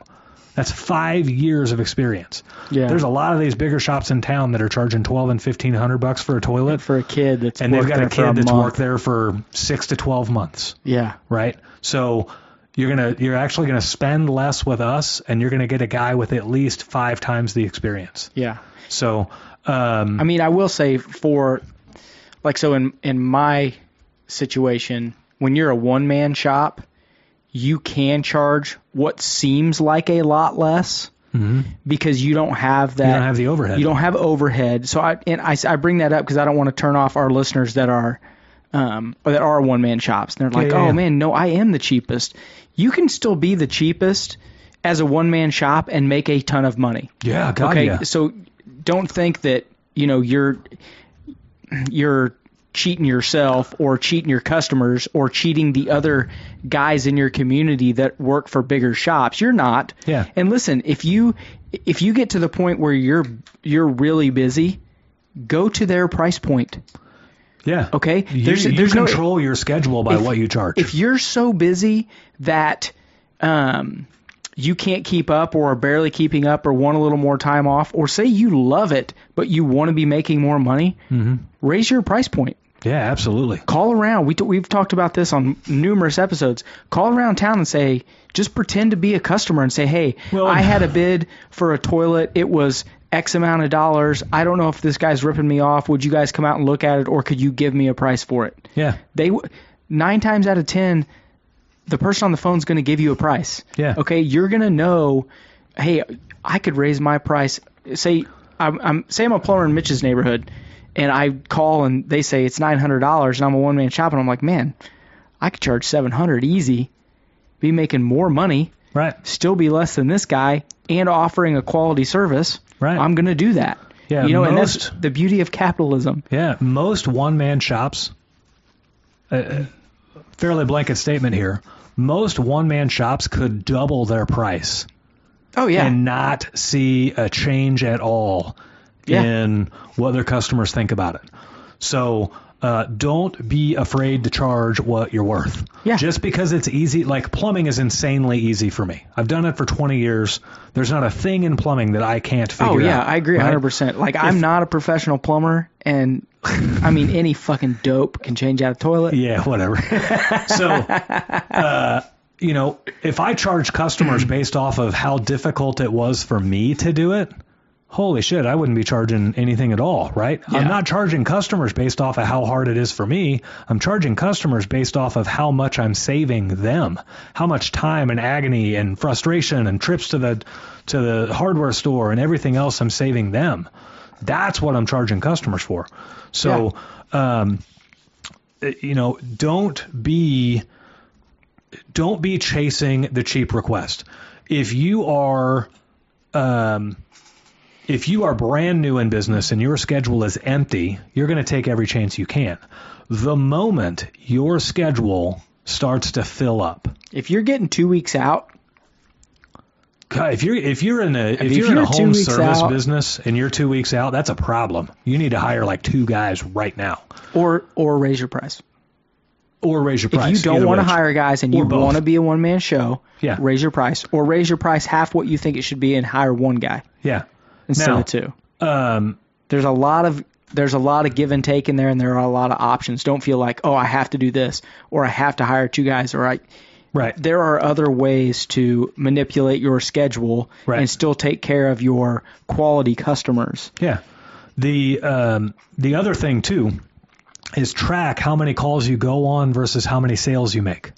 That's five years of experience. Yeah. There's a lot of these bigger shops in town that are charging 12 and 1500 bucks for a toilet, For a kid that's and they've got a kid that's month. worked there for six to 12 months Yeah. right? So you're gonna you're actually gonna spend less with us, and you're gonna get a guy with at least five times the experience. Yeah. So um, I mean, I will say for like so in in my situation, when you're a one man shop, you can charge what seems like a lot less because you don't have that. you don't have the overhead. You don't have overhead. So I and I, I bring that up because I don't want to turn off our listeners that are um, or that are one man shops. And they're like, yeah, oh yeah. man, no, I am the cheapest. You can still be the cheapest as a one man shop and make a ton of money. yeah, God, Okay, yeah. so don't think that you know you're you're cheating yourself or cheating your customers or cheating the other guys in your community that work for bigger shops. You're not. Yeah. And listen, if you if you get to the point where you're you're really busy, go to their price point. yeah. Okay? You, There's- you there's no- control your schedule by if- what you charge. If you're so busy that um, you can't keep up or are barely keeping up or want a little more time off, or say you love it but you want to be making more money, Mm-hmm. raise your price point. yeah, absolutely. Call around. We t- we've talked about this on numerous episodes. Call around town and say, just pretend to be a customer and say, hey, Well- I had a bid for a toilet. It was X amount of dollars. I don't know if this guy's ripping me off. Would you guys come out and look at it, or could you give me a price for it? Yeah, they w- nine times out of ten, the person on the phone is going to give you a price. Yeah. Okay, you're going to know, hey, I could raise my price. Say I'm, I'm say I'm a plumber in Mitch's neighborhood, and I call and they say it's nine hundred dollars, and I'm a one man shop, and I'm like, man, I could charge seven hundred easy, be making more money, right. still be less than this guy, and offering a quality service. Right. I'm going to do that. Yeah, you know, and that's the beauty of capitalism. Yeah, most one man shops, uh, fairly blanket statement here, most one man shops could double their price Oh yeah. and not see a change at all Yeah. in what their customers think about it. So uh, don't be afraid to charge what you're worth. Yeah. Just because it's easy, like plumbing is insanely easy for me. I've done it for 20 years. There's not a thing in plumbing that I can't figure Oh out. yeah, I agree right? 100%. Like I'm not a professional plumber and I mean any fucking dope can change out a toilet. Yeah, whatever. so, uh, you know, if I charge customers based off of how difficult it was for me to do it, holy shit, I wouldn't be charging anything at all, right? Yeah. I'm not charging customers based off of how hard it is for me. I'm charging customers based off of how much I'm saving them, how much time and agony and frustration and trips to the to the hardware store and everything else I'm saving them. That's what I'm charging customers for. So, um, you know, don't be don't be chasing the cheap request. If you are um, if you are brand new in business and your schedule is empty, you're going to take every chance you can. The moment your schedule starts to fill up, If you're getting two weeks out, God, if you're if you're in a if, if you're, in a you're home service out- business and you're two weeks out, that's a problem. You need to hire like two guys right now, or or raise your price. or raise your price. If you don't want to hire guys and you want to be a one man show, Yeah. raise your price or raise your price half what you think it should be and hire one guy yeah, instead Now- of two. um, There's a lot of there's a lot of give and take in there, and there are a lot of options. Don't feel like oh I have to do this or I have to hire two guys or I. right. There are other ways to manipulate your schedule Right. and still take care of your quality customers. Yeah. The um, the other thing too is track how many calls you go on versus how many sales you make.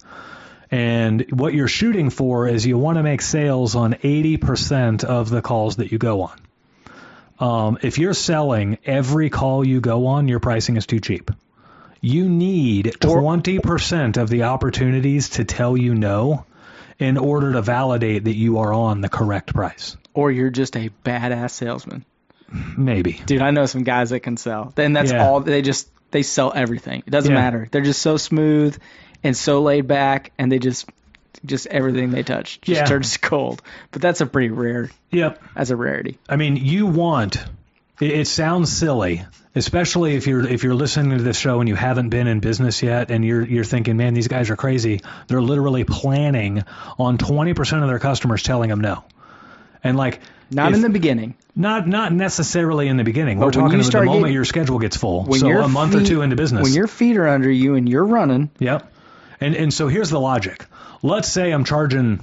And what you're shooting for is you want to make sales on 80% of the calls that you go on. Um, if you're selling every call you go on, your pricing is too cheap. You need 20% of the opportunities to tell you no in order to validate that you are on the correct price. Or you're just a badass salesman. Maybe. Dude, I know some guys that can sell. And that's Yeah. all they just they sell everything. It doesn't Yeah. matter. They're just so smooth and so laid back and they just just everything they touch just Yeah. turns cold. But that's a pretty rare Yep. as a rarity. I mean, you want. It, it sounds silly, especially if you're if you're listening to this show and you haven't been in business yet, and you're you're thinking, man, these guys are crazy. They're literally planning on 20% of their customers telling them no, and like Not if- in the beginning. not not necessarily in the beginning. We're talking you about the moment getting- your schedule gets full. So a month or feet- two into business. When your feet are under you and you're running, Yep. And and so here's the logic. Let's say I'm charging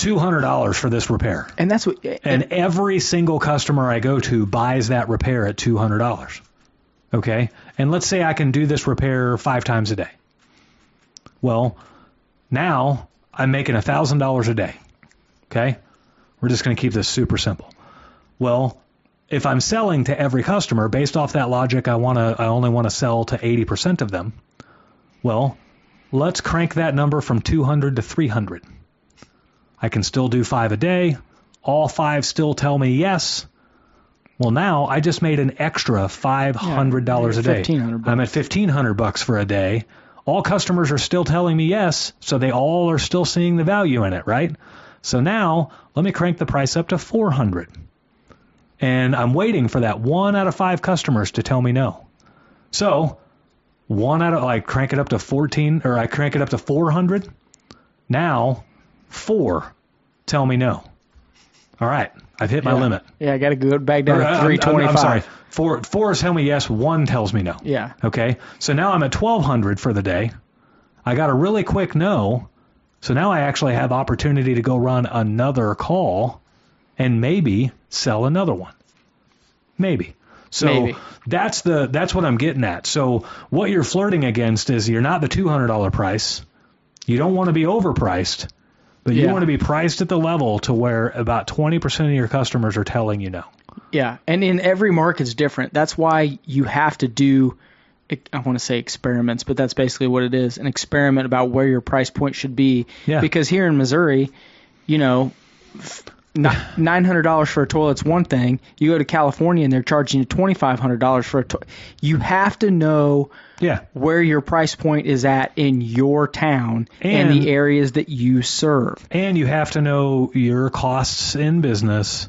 two hundred dollars for this repair. and that's what and every single customer I go to buys that repair at two hundred dollars. Okay, and let's say I can do this repair five times a day. Well, now I'm making a thousand dollars a day. Okay, we're just going to keep this super simple. Well, if I'm selling to every customer based off that logic, I want to I only want to sell to eighty percent of them. Well, let's crank that number from two hundred to three hundred. I can still do five a day. All five still tell me yes. Well, now I just made an extra five hundred dollars Yeah, a day. $1,500 I'm at fifteen hundred bucks for a day. All customers are still telling me yes, so they all are still seeing the value in it, right? So now let me crank the price up to four hundred, and I'm waiting for that one out of five customers to tell me no. So one out of like crank it up to fourteen, or I crank it up to four hundred. Now four tell me no. All right, I've hit my Yeah. limit. yeah, I got to go back down to I'm- I'm, I'm sorry. Four four tell me yes. One tells me no. Yeah, Okay, so now I'm at 1200 for the day. I got a really quick no, so now I actually have opportunity to go run another call and maybe sell another one. Maybe. So Maybe. that's the that's what I'm getting at. So what you're flirting against is you're not the $200 price. You don't want to be overpriced, but you want to be priced at the level to where about 20% of your customers are telling you no. yeah, and in every market market's different. That's why you have to do. I want to say experiments, but that's basically what it is an experiment about where your price point should be. Yeah. Because here in Missouri, you know, nine hundred dollars for a toilet's one thing. You go to California and they're charging you twenty five hundred dollars for a toilet. You have to know Yeah. where your price point is at in your town and, And- the areas that you serve. And you have to know your costs in business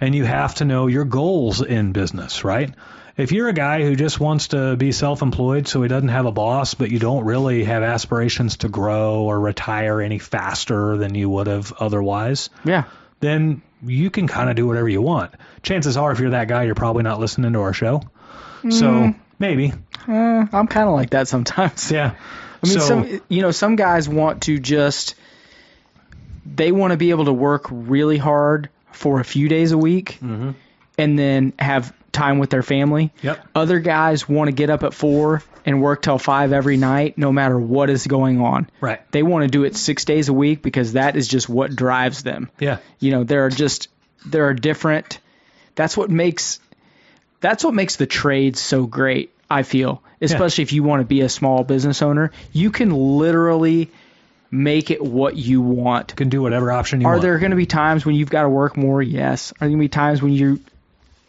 and you have to know your goals in business, right? If you're a guy who just wants to be self employed so he doesn't have a boss, but you don't really have aspirations to grow or retire any faster than you would have otherwise, Yeah. Then you can kind of do whatever you want. Chances are, if you're that guy, you're probably not listening to our show. So maybe. Uh, I'm kind of like that sometimes. Yeah. I mean, so, some you know, some guys want to just they want to be able to work really hard for a few days a week, Mhm. and then have time with their family. Yep. Other guys want to get up at four and work till five every night, no matter what is going on. Right. They want to do it six days a week because that is just what drives them. Yeah. You know, there are just there are different. That's what makes that's what makes the trade so great. I feel, especially if you want to be a small business owner, you can literally make it what you want. You Can do whatever option you Are want. there going to be times when you've got to work more? Yes. Are there going to be times when you're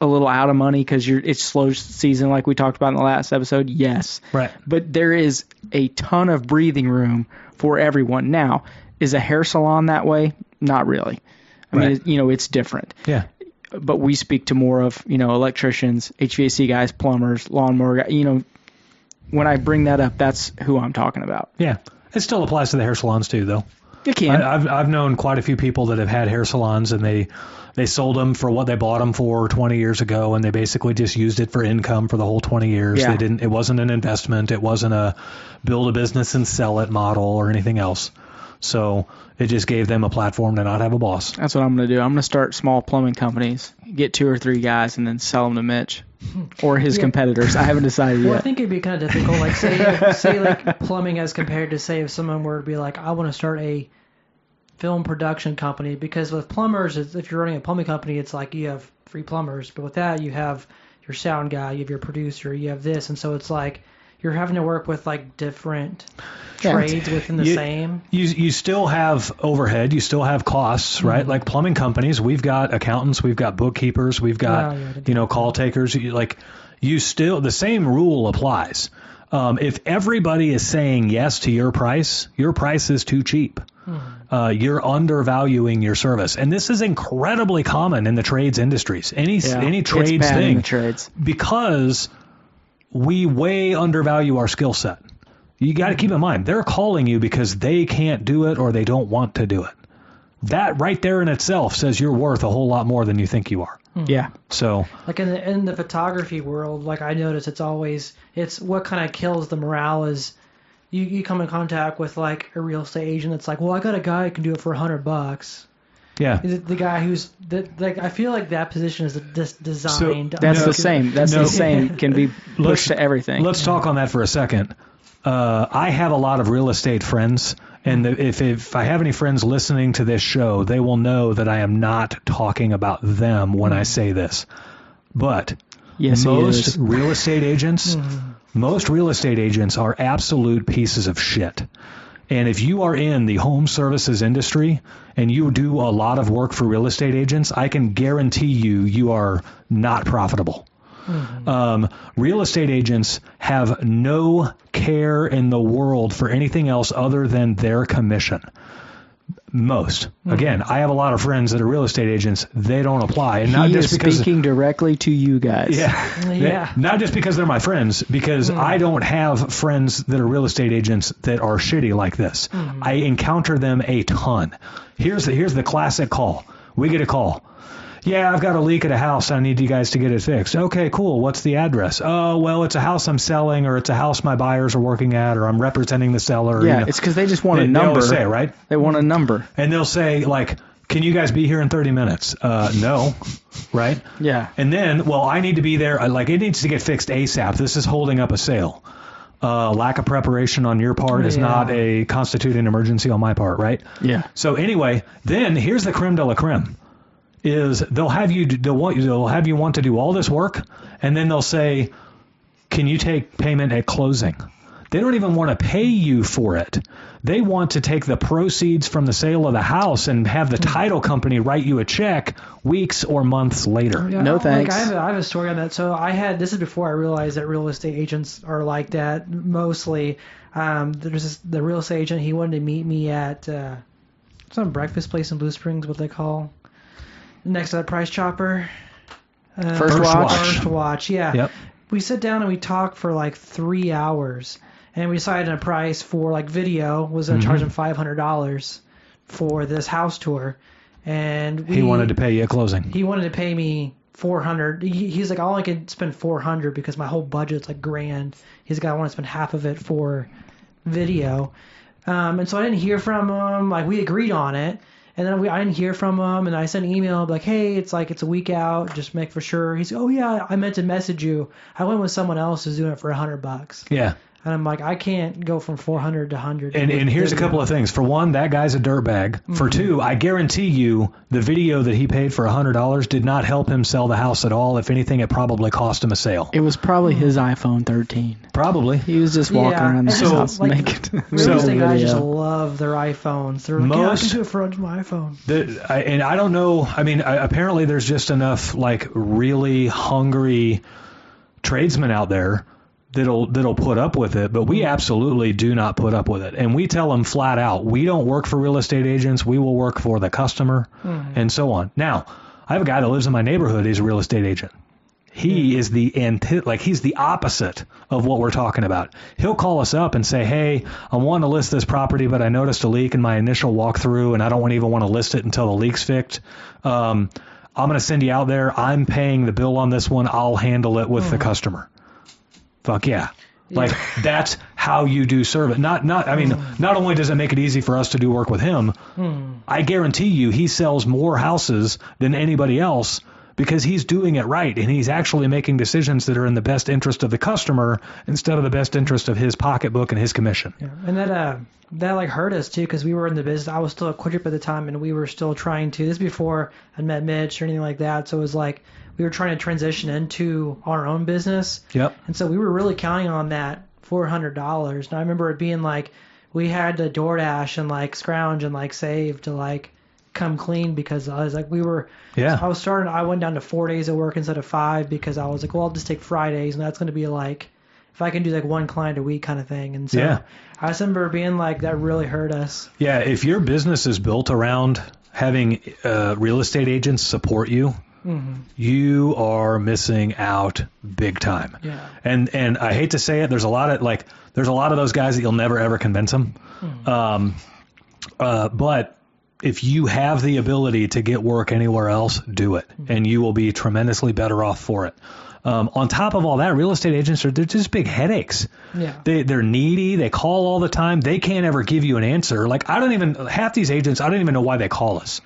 a little out of money because you're it's slow season like we talked about in the last episode? Yes. Right. But there is a ton of breathing room for everyone. Now, is a hair salon that way? Not really. I mean, Right. it- you know, it's different. Yeah. But we speak to more of, you know, electricians, HVAC guys, plumbers, lawnmower guys. You know, when I bring that up, that's who I'm talking about. Yeah. It still applies to the hair salons too, though. You can. I, I've I've known quite a few people that have had hair salons and they they sold them for what they bought them for 20 years ago and they basically just used it for income for the whole 20 years. Yeah. They didn't. It wasn't an investment. It wasn't a build a business and sell it model or anything else. So it just gave them a platform to not have a boss. That's what I'm going to do. I'm going to start small plumbing companies, get two or three guys, and then sell them to Mitch hmm. or his Yeah. competitors. I haven't decided Well, I think it'd be kind of difficult. Like say, say like plumbing as compared to say if someone were to be like, I want to start a film production company because with plumbers, if you're running a plumbing company, it's like you have three plumbers, but with that you have your sound guy, you have your producer, you have this, and so it's like you're having to work with like different Yeah. trades within the You- same. You you still have overhead, you still have costs, right? Like plumbing companies, we've got accountants, we've got bookkeepers, we've got Yeah, yeah, you know call takers. You, like you still the same rule applies. Um, if everybody is saying yes to your price, your price is too cheap. Uh, you're undervaluing your service, and this is incredibly common in the trades industries. Any Yeah. any it's trades bad in thing the trades. because we way undervalue our skill set. You got to keep in mind, they're calling you because they can't do it or they don't want to do it. That right there in itself says you're worth a whole lot more than you think you are. Yeah. So, Like in the in the photography world, like I notice it's always it's what kind of kills the morale is you, you come in contact with like a real estate agent that's like, well, I got a guy who can do it for a hundred bucks. yeah. Is it the guy who's that like I feel like that position is dis- designed. So That's No. the same. That's No. the same. Can be Let's- pushed to everything. Let's talk on that for a second. Uh, I have a lot of real estate friends, and if, if I have any friends listening to this show, they will know that I am not talking about them when I say this. But yes, most real estate agents, most real estate agents are absolute pieces of shit. And if you are in the home services industry and you do a lot of work for real estate agents, I can guarantee you you are not profitable. Um, real estate agents have no care in the world for anything else other than their commission. Most. Hmm. Again, I have a lot of friends that are real estate agents. They don't apply, and not he just is because speaking directly to you guys. yeah. Yeah. Not just because they're my friends, because hmm. I don't have friends that are real estate agents that are shitty like this. Hmm. I encounter them a ton. Here's the here's the classic call. We get a call. Yeah, I've got a leak at a house. I need you guys to get it fixed. Okay, cool. What's the address? Oh, well, it's a house I'm selling, or it's a house my buyers are working at, or I'm representing the seller. Yeah, you know. it's because they just want They- a number. always say, right? They want a number. And they'll say like, "Can you guys be here in 30 minutes?" Uh, no, right? Yeah. And then, well, I need to be there. uh, Like, it needs to get fixed ASAP. This is holding up a sale. Uh, lack of preparation on your part is not a constituting emergency on my part, right? Yeah. So anyway, then here's the creme de la creme: is they'll have you they'll want you they'll have you want to do all this work, and then they'll say, "Can you take payment at closing?" They don't even want to pay you for it. They want to take the proceeds from the sale of the house and have the title company write you a check weeks or months later. Yeah, No like, thanks. I have, a, I have a story on that. So I had this is before I realized that real estate agents are like that. Mostly, um, there's this, the real estate agent. He wanted to meet me at uh, some breakfast place in Blue Springs. What they call next to that Price Chopper. Uh, First Watch. First watch. Yeah. Yep. We sit down and we talk for like three hours, and we decided a price for like video was going to charge him five hundred dollars for this house tour, and we, He wanted to pay you at closing. he wanted to pay me 400 he, he's like all i could spend 400 because my whole budget's like grand he's like i want to spend half of it for video um, and so i didn't hear from him like we agreed on it And then we, I didn't hear from him, and I sent an email like, "Hey, it's like it's a week out, just make for sure." He's, "Oh yeah, I meant to message you. I went with someone else who's doing it for a hundred bucks." Yeah. And I'm like, I can't go from 400 to 100. And, and here's a couple of things. For one, that guy's a dirtbag. For mm-hmm. two, I guarantee you the video that he paid for $100 did not help him sell the house at all. If anything, it probably cost him a sale. It was probably his mm-hmm. iPhone 13. Probably. He was just walking Yeah, around the and just, house like, making Real So- estate guys just love their iPhones. They're like, yeah, I Most- can do it for my iPhone. The, I, and I don't know. I mean, I, apparently there's just enough like really hungry tradesmen out there that'll that'll put up with it. But we mm-hmm. absolutely do not put up with it, and we tell them flat out, we don't work for real estate agents. We will work for the customer, mm-hmm. and so on. Now, I have a guy that lives in my neighborhood. He's a real estate agent. He is the anti- like he's the opposite of what we're talking about. He'll call us up and say, "Hey, I want to list this property, but I noticed a leak in my initial walkthrough, and I don't even want to list it until the leak's fixed. Um, I'm going to send you out there. I'm paying the bill on this one. I'll handle it with the mm-hmm. customer." Fuck yeah. Like that's how you do service. Not not I mean, not only does it make it easy for us to do work with him, I guarantee you he sells more houses than anybody else because he's doing it right and he's actually making decisions that are in the best interest of the customer instead of the best interest of his pocketbook and his commission. Yeah, and that uh that like hurt us too because we were in the business. I was still at QuikTrip at the time, and we were still trying to. This is before I met Mitch or anything like that. So it was like we were trying to transition into our own business, Yep. and so we were really counting on that four hundred dollars. And I remember it being like we had to DoorDash and like scrounge and like save to like come clean because I was like we were Yeah. I was starting. I went down to four days of work instead of five because I was like, well, I'll just take Fridays, and that's going to be like, if I can do like one client a week kind of thing. And so Yeah. I just remember being like, that really hurt us. Yeah, if your business is built around having uh, real estate agents support you, you are missing out big time. Yeah. And and I hate to say it, there's a lot of like there's a lot of those guys that you'll never ever convince them. Um, uh, but if you have the ability to get work anywhere else, do it, and you will be tremendously better off for it. Um, on top of all that, real estate agents are they're just big headaches. Yeah. They they're needy. They call all the time. They can't ever give you an answer. Like I don't even half these agents. I don't even know why they call us,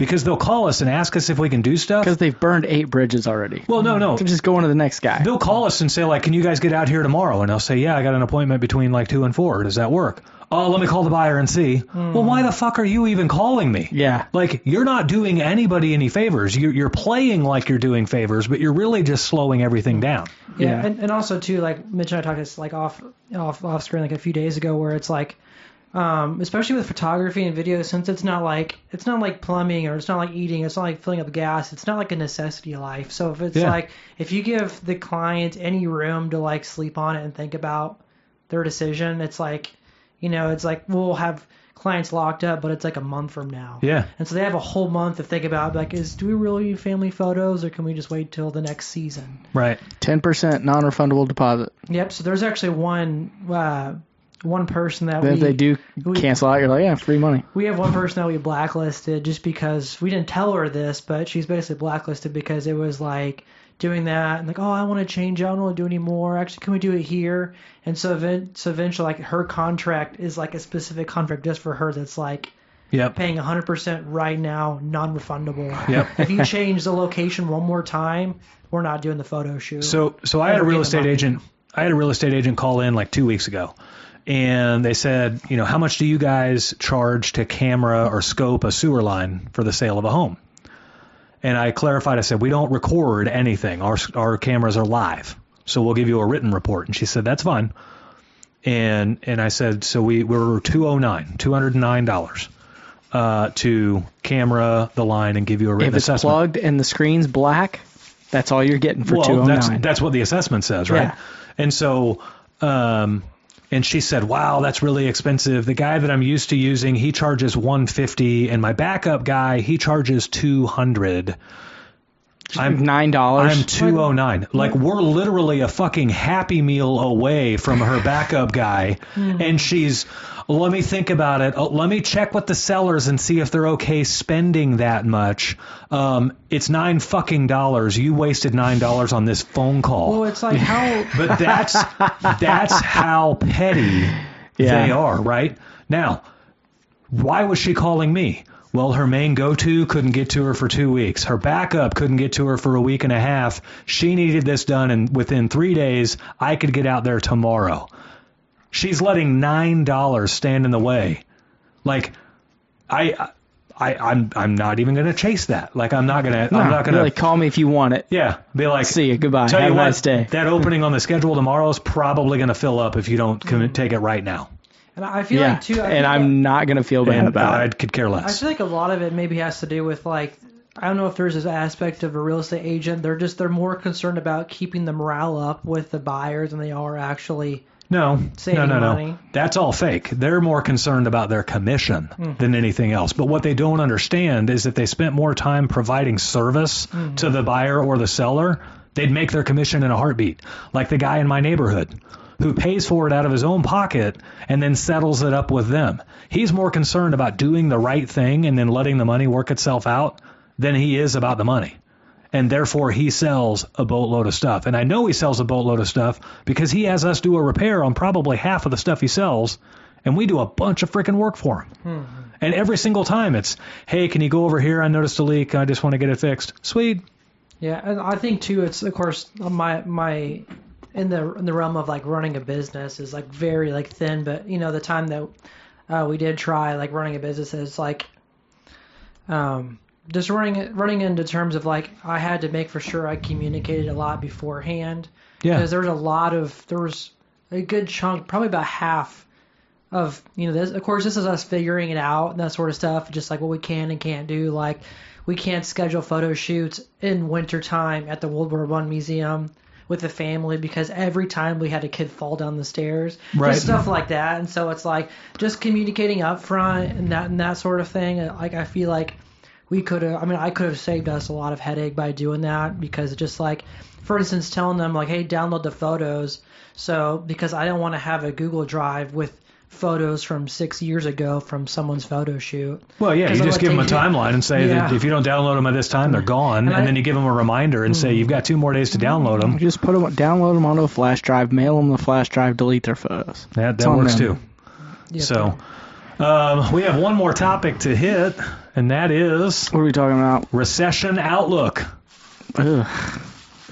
because they'll call us and ask us if we can do stuff. Because they've burned eight bridges already. Well, no, no. They're just going to the next guy. They'll call us and say like, "Can you guys get out here tomorrow?" And I'll say, "Yeah, I got an appointment between like two and four. Does that work?" Oh, let me call the buyer and see. Hmm. Well, why the fuck are you even calling me? Yeah. Like you're not doing anybody any favors. You're, you're playing like you're doing favors, but you're really just slowing everything down. Yeah, Yeah. And, and also too, like Mitch and I talked this like off off off screen like a few days ago, where it's like, um, especially with photography and video, since it's not like it's not like plumbing or it's not like eating, it's not like filling up gas, it's not like a necessity of life. So if it's Yeah. like if you give the client any room to like sleep on it and think about their decision, it's like, you know, it's like we'll have clients locked up, but it's like a month from now. Yeah. And so they have a whole month to think about like, is do we really need family photos or can we just wait till the next season? Right. 10% non-refundable deposit. Yep. So there's actually one uh, one person that Then we if they do we- cancel out, you're like, yeah, free money. we have one person that we blacklisted just because we didn't tell her this, but she's basically blacklisted because it was like doing that and like, oh, I want to change. I don't want to do anymore. Actually, can we do it here? And so, event, so eventually, like her contract is like a specific contract just for her that's like Yep. paying 100% right now, non-refundable. Yep. if you change the location one more time, we're not doing the photo shoot. So so I had a real estate agent. I had a real estate agent call in like two weeks ago, and they said, you know, how much do you guys charge to camera or scope a sewer line for the sale of a home? And I clarified. I said we don't record anything. Our our cameras are live, so we'll give you a written report. And she said that's fine. And and I said so we were two oh nine, two hundred and nine dollars. Uh, to camera the line and give you a written If it's assessment. plugged and the screen's black, that's all you're getting for well, 209. that's that's what the assessment says, right? Yeah. And so, um, and she said, "Wow, that's really expensive. The guy that I'm used to using, he charges 150, and my backup guy, he charges 200. I'm Nine dollars. I'm 209. Like we're literally a fucking happy meal away from her backup guy, and she's. Let me think about it. Oh, let me check with the sellers and see if they're okay spending that much. Um, it's nine fucking dollars. You wasted nine dollars on this phone call. well, it's like how But that's that's how petty Yeah. they are, right? Now, why was she calling me? Well, her main go-to couldn't get to her for two weeks. Her backup couldn't get to her for a week and a half. She needed this done, and within three days, I could get out there tomorrow. She's letting nine dollars stand in the way. Like, I, I, I'm, I'm not even gonna chase that. Like, I'm not gonna, I'm not gonna. really call me if you want it. Yeah, be like, See you. Goodbye. Tell Have you a what, nice day. that opening on the schedule tomorrow is probably going to fill up if you don't commit, take it right now. And I feel yeah. like too. I and I'm not gonna feel bad And about I could care less. I less. feel like a lot of it maybe has to do with like I don't know if there's this aspect of a real estate agent. They're just they're more concerned about keeping the morale up with the buyers than they are actually. No, Saving no, no, no. money. That's all fake. They're more concerned about their commission hmm. than anything else. But what they don't understand is that they spent more time providing service hmm. to the buyer or the seller, they'd make their commission in a heartbeat. Like the guy in my neighborhood who pays for it out of his own pocket and then settles it up with them. He's more concerned about doing the right thing and then letting the money work itself out than he is about the money and therefore he sells a boatload of stuff. And I know he sells a boatload of stuff because he has us do a repair on probably half of the stuff he sells, and we do a bunch of freaking work for him. Hmm. And every single time it's, hey, can you go over here? I noticed a leak. I just want to get it fixed. Sweet. Yeah, and I think too. It's of course my my in the in the realm of like running a business is like very like thin. But you know the time that uh, we did try like running a business is like um just running running into terms of like I had to make for sure I communicated a lot beforehand Yeah. because there was a lot of there was a good chunk probably about half of you know this of course this is us figuring it out and that sort of stuff just like what we can and can't do like we can't schedule photo shoots in wintertime at the World War One museum with the family because every time we had a kid fall down the stairs Right. stuff like that. And so it's like just communicating up front and that and that sort of thing. Like I feel like we could have i mean i could have saved us a lot of headache by doing that because just like for instance telling them like hey download the photos. So because i don't want to have a google drive with photos from six years ago from someone's photo shoot Well, yeah, 'Cause you I'm just gonna give them a timeline and say that if you don't download them at this time, they're gone. And, I- then you give them a reminder and say, you've got two more days to download them. Just put them, download them onto a flash drive, mail them the flash drive, delete their photos. That, that works them. too. Yeah, So um, we have one more topic to hit, and that is What are we talking about? recession outlook. Ugh.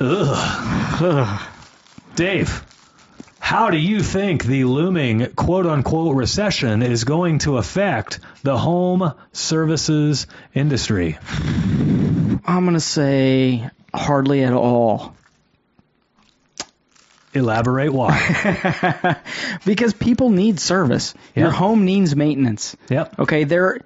Ugh. Ugh. Dave, how do you think the looming quote unquote recession is going to affect the home services industry? I'm gonna say hardly at all. Elaborate why. because people need service. Yeah. Your home needs maintenance. yep. Okay, there.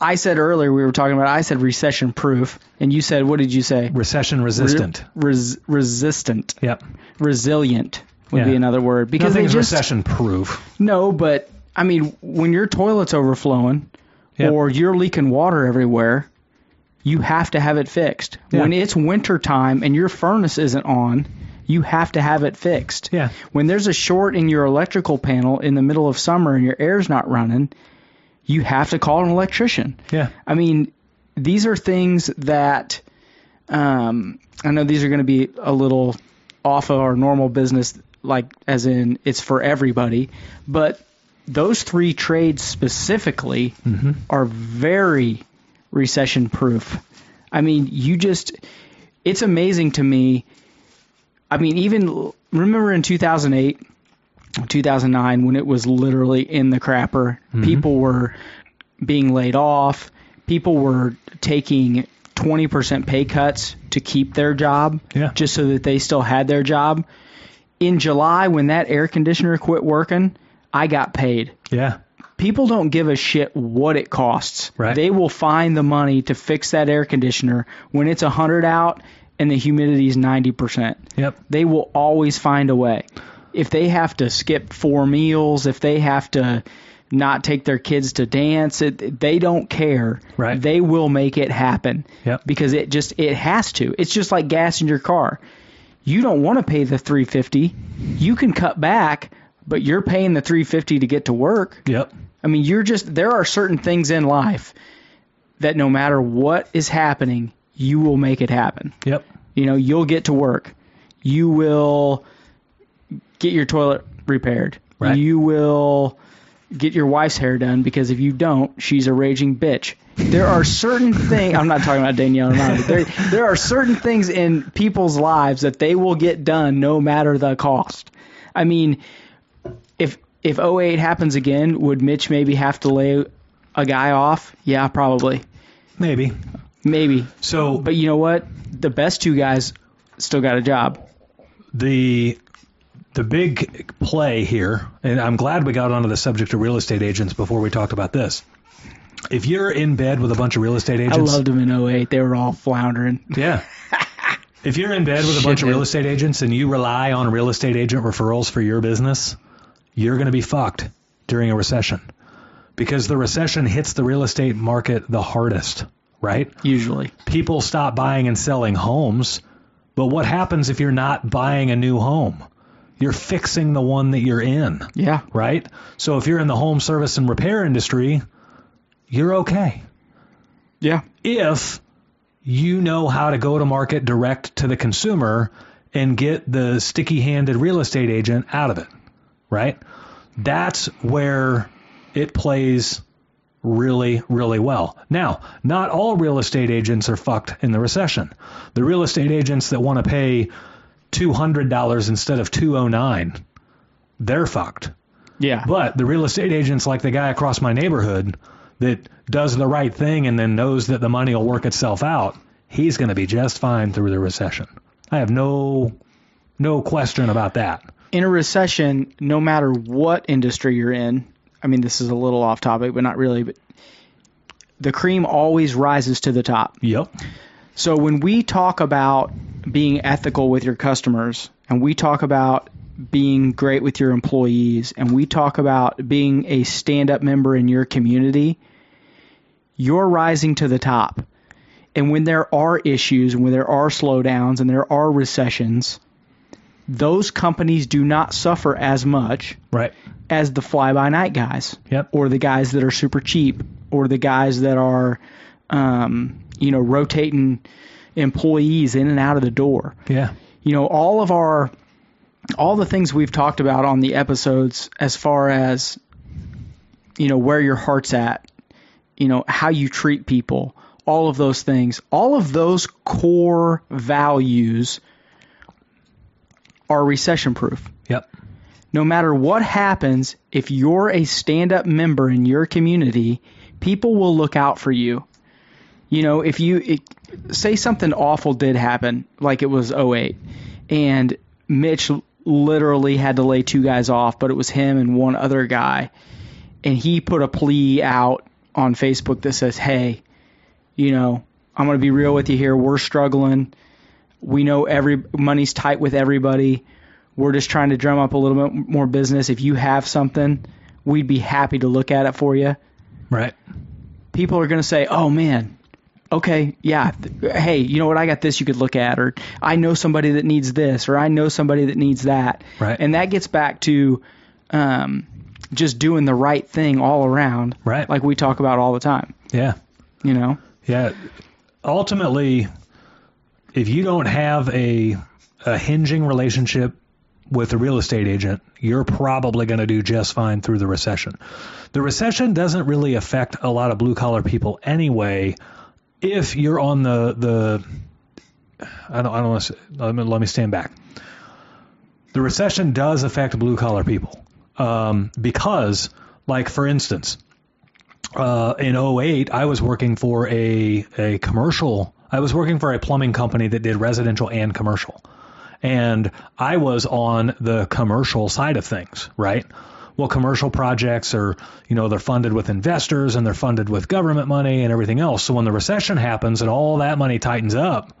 I said earlier we were talking about. I said recession proof, and you said what did you say? Recession resistant. Res, resistant, Yep. resilient would be another word because they Nothing's just recession proof. no. But I mean, when your toilet's overflowing Yep. or you're leaking water everywhere, you have to have it fixed. Yeah. When it's winter time and your furnace isn't on, you have to have it fixed. Yeah. When there's a short in your electrical panel in the middle of summer and your air's not running, you have to call an electrician. Yeah. I mean, these are things that um, I know these are going to be a little off of our normal business, like as in it's for everybody, but those three trades specifically Mm-hmm. are very recession proof. I mean, you just it's amazing to me. I mean, even remember in 2008, 2009 when it was literally in the crapper, people were being laid off, people were taking 20% pay cuts to keep their job Yeah. just so that they still had their job. In July when that air conditioner quit working, I got paid Yeah. people don't give a shit what it costs. Right. They will find the money to fix that air conditioner when it's 100 out and the humidity is 90%. Yep. They will always find a way. If they have to skip four meals, if they have to not take their kids to dance, it, they don't care. Right. They will make it happen. Yep. Because it just it has to. It's just like gas in your car. You don't want to pay the 350. You can cut back, but you're paying the 350 to get to work. Yep. I mean, you're just there are certain things in life that no matter what is happening, you will make it happen. Yep. You know, you'll get to work. You will get your toilet repaired. Right. You will get your wife's hair done because if you don't, she's a raging bitch. There are certain things. I'm not talking about Danielle. Not, there, there are certain things in people's lives that they will get done no matter the cost. I mean, if if 08 happens again, would Mitch maybe have to lay a guy off? Yeah, probably, Maybe. maybe. So But you know what? The best two guys still got a job. the the big play here, and I'm glad we got onto the subject of real estate agents before we talked about this. If you're in bed with a bunch of real estate agents, I loved them in 08. They were all floundering. yeah. If you're in bed with a bunch of real estate agents and you rely on real estate agent referrals for your business, you're going to be fucked during a recession because the recession hits the real estate market the hardest, right? Usually, people stop buying and selling homes. But what happens if you're not buying a new home? You're fixing the one that you're in, yeah. right? So if you're in the home service and repair industry, you're okay. Yeah. If you know how to go to market direct to the consumer and get the sticky handed real estate agent out of it, right? That's where it plays really, really well. Now, not all real estate agents are fucked in the recession. The real estate agents that want to pay $200 instead of 209, they're fucked. Yeah. But the real estate agents like the guy across my neighborhood that does the right thing and then knows that the money will work itself out, he's going to be just fine through the recession. I have no no question about that. in a recession, no matter what industry you're in, I mean, this is a little off topic, but not really, but the cream always rises to the top. Yep. So when we talk about being ethical with your customers and we talk about being great with your employees and we talk about being a stand up member in your community, you're rising to the top. And when there are issues and when there are slowdowns and there are recessions, those companies do not suffer as much Right. as the fly by night guys Yep. or the guys that are super cheap or the guys that are um, you know rotating employees in and out of the door Yeah. you know all of our all the things we've talked about on the episodes as far as you know where your heart's at you know how you treat people all of those things all of those core values are recession proof Yep. no matter what happens, if you're a stand up member in your community, people will look out for you. You know, if you it, say something awful did happen, like it was 08, and Mitch literally had to lay two guys off, but it was him and one other guy, and he put a plea out on Facebook that says, hey, you know, I'm going to be real with you here. We're struggling. We know every money's tight with everybody. We're just trying to drum up a little bit more business. If you have something, we'd be happy to look at it for you. Right. People are going to say, "Oh man, okay, yeah, hey, you know what? I got this. You could look at, or I know somebody that needs this, or I know somebody that needs that." Right. And that gets back to um, just doing the right thing all around, Right. like we talk about all the time. Yeah. You know? Yeah. Ultimately, if you don't have a a hinging relationship with a real estate agent, you're probably going to do just fine through the recession. The recession doesn't really affect a lot of blue collar people anyway. If you're on the the, I don't I don't want to let me let me stand back. The recession does affect blue collar people um, because, like for instance, uh, in 08, I was working for a, a commercial. I was working for a plumbing company that did residential and commercial. And I was on the commercial side of things, right? Well, commercial projects are, you know, they're funded with investors and they're funded with government money and everything else. So when the recession happens and all that money tightens up,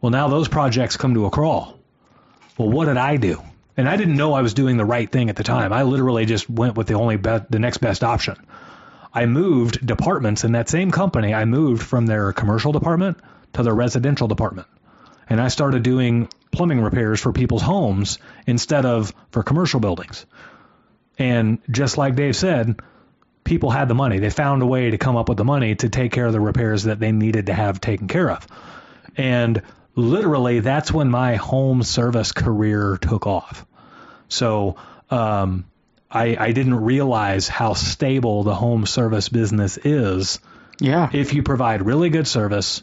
well, now those projects come to a crawl. Well, what did I do? And I didn't know I was doing the right thing at the time. I literally just went with the only be- the next best option. I moved departments in that same company. I moved from their commercial department to their residential department. And I started doing plumbing repairs for people's homes instead of for commercial buildings. And just like Dave said, people had the money. They found a way to come up with the money to take care of the repairs that they needed to have taken care of. And literally, that's when my home service career took off. So, um, I, I didn't realize how stable the home service business is Yeah. if you provide really good service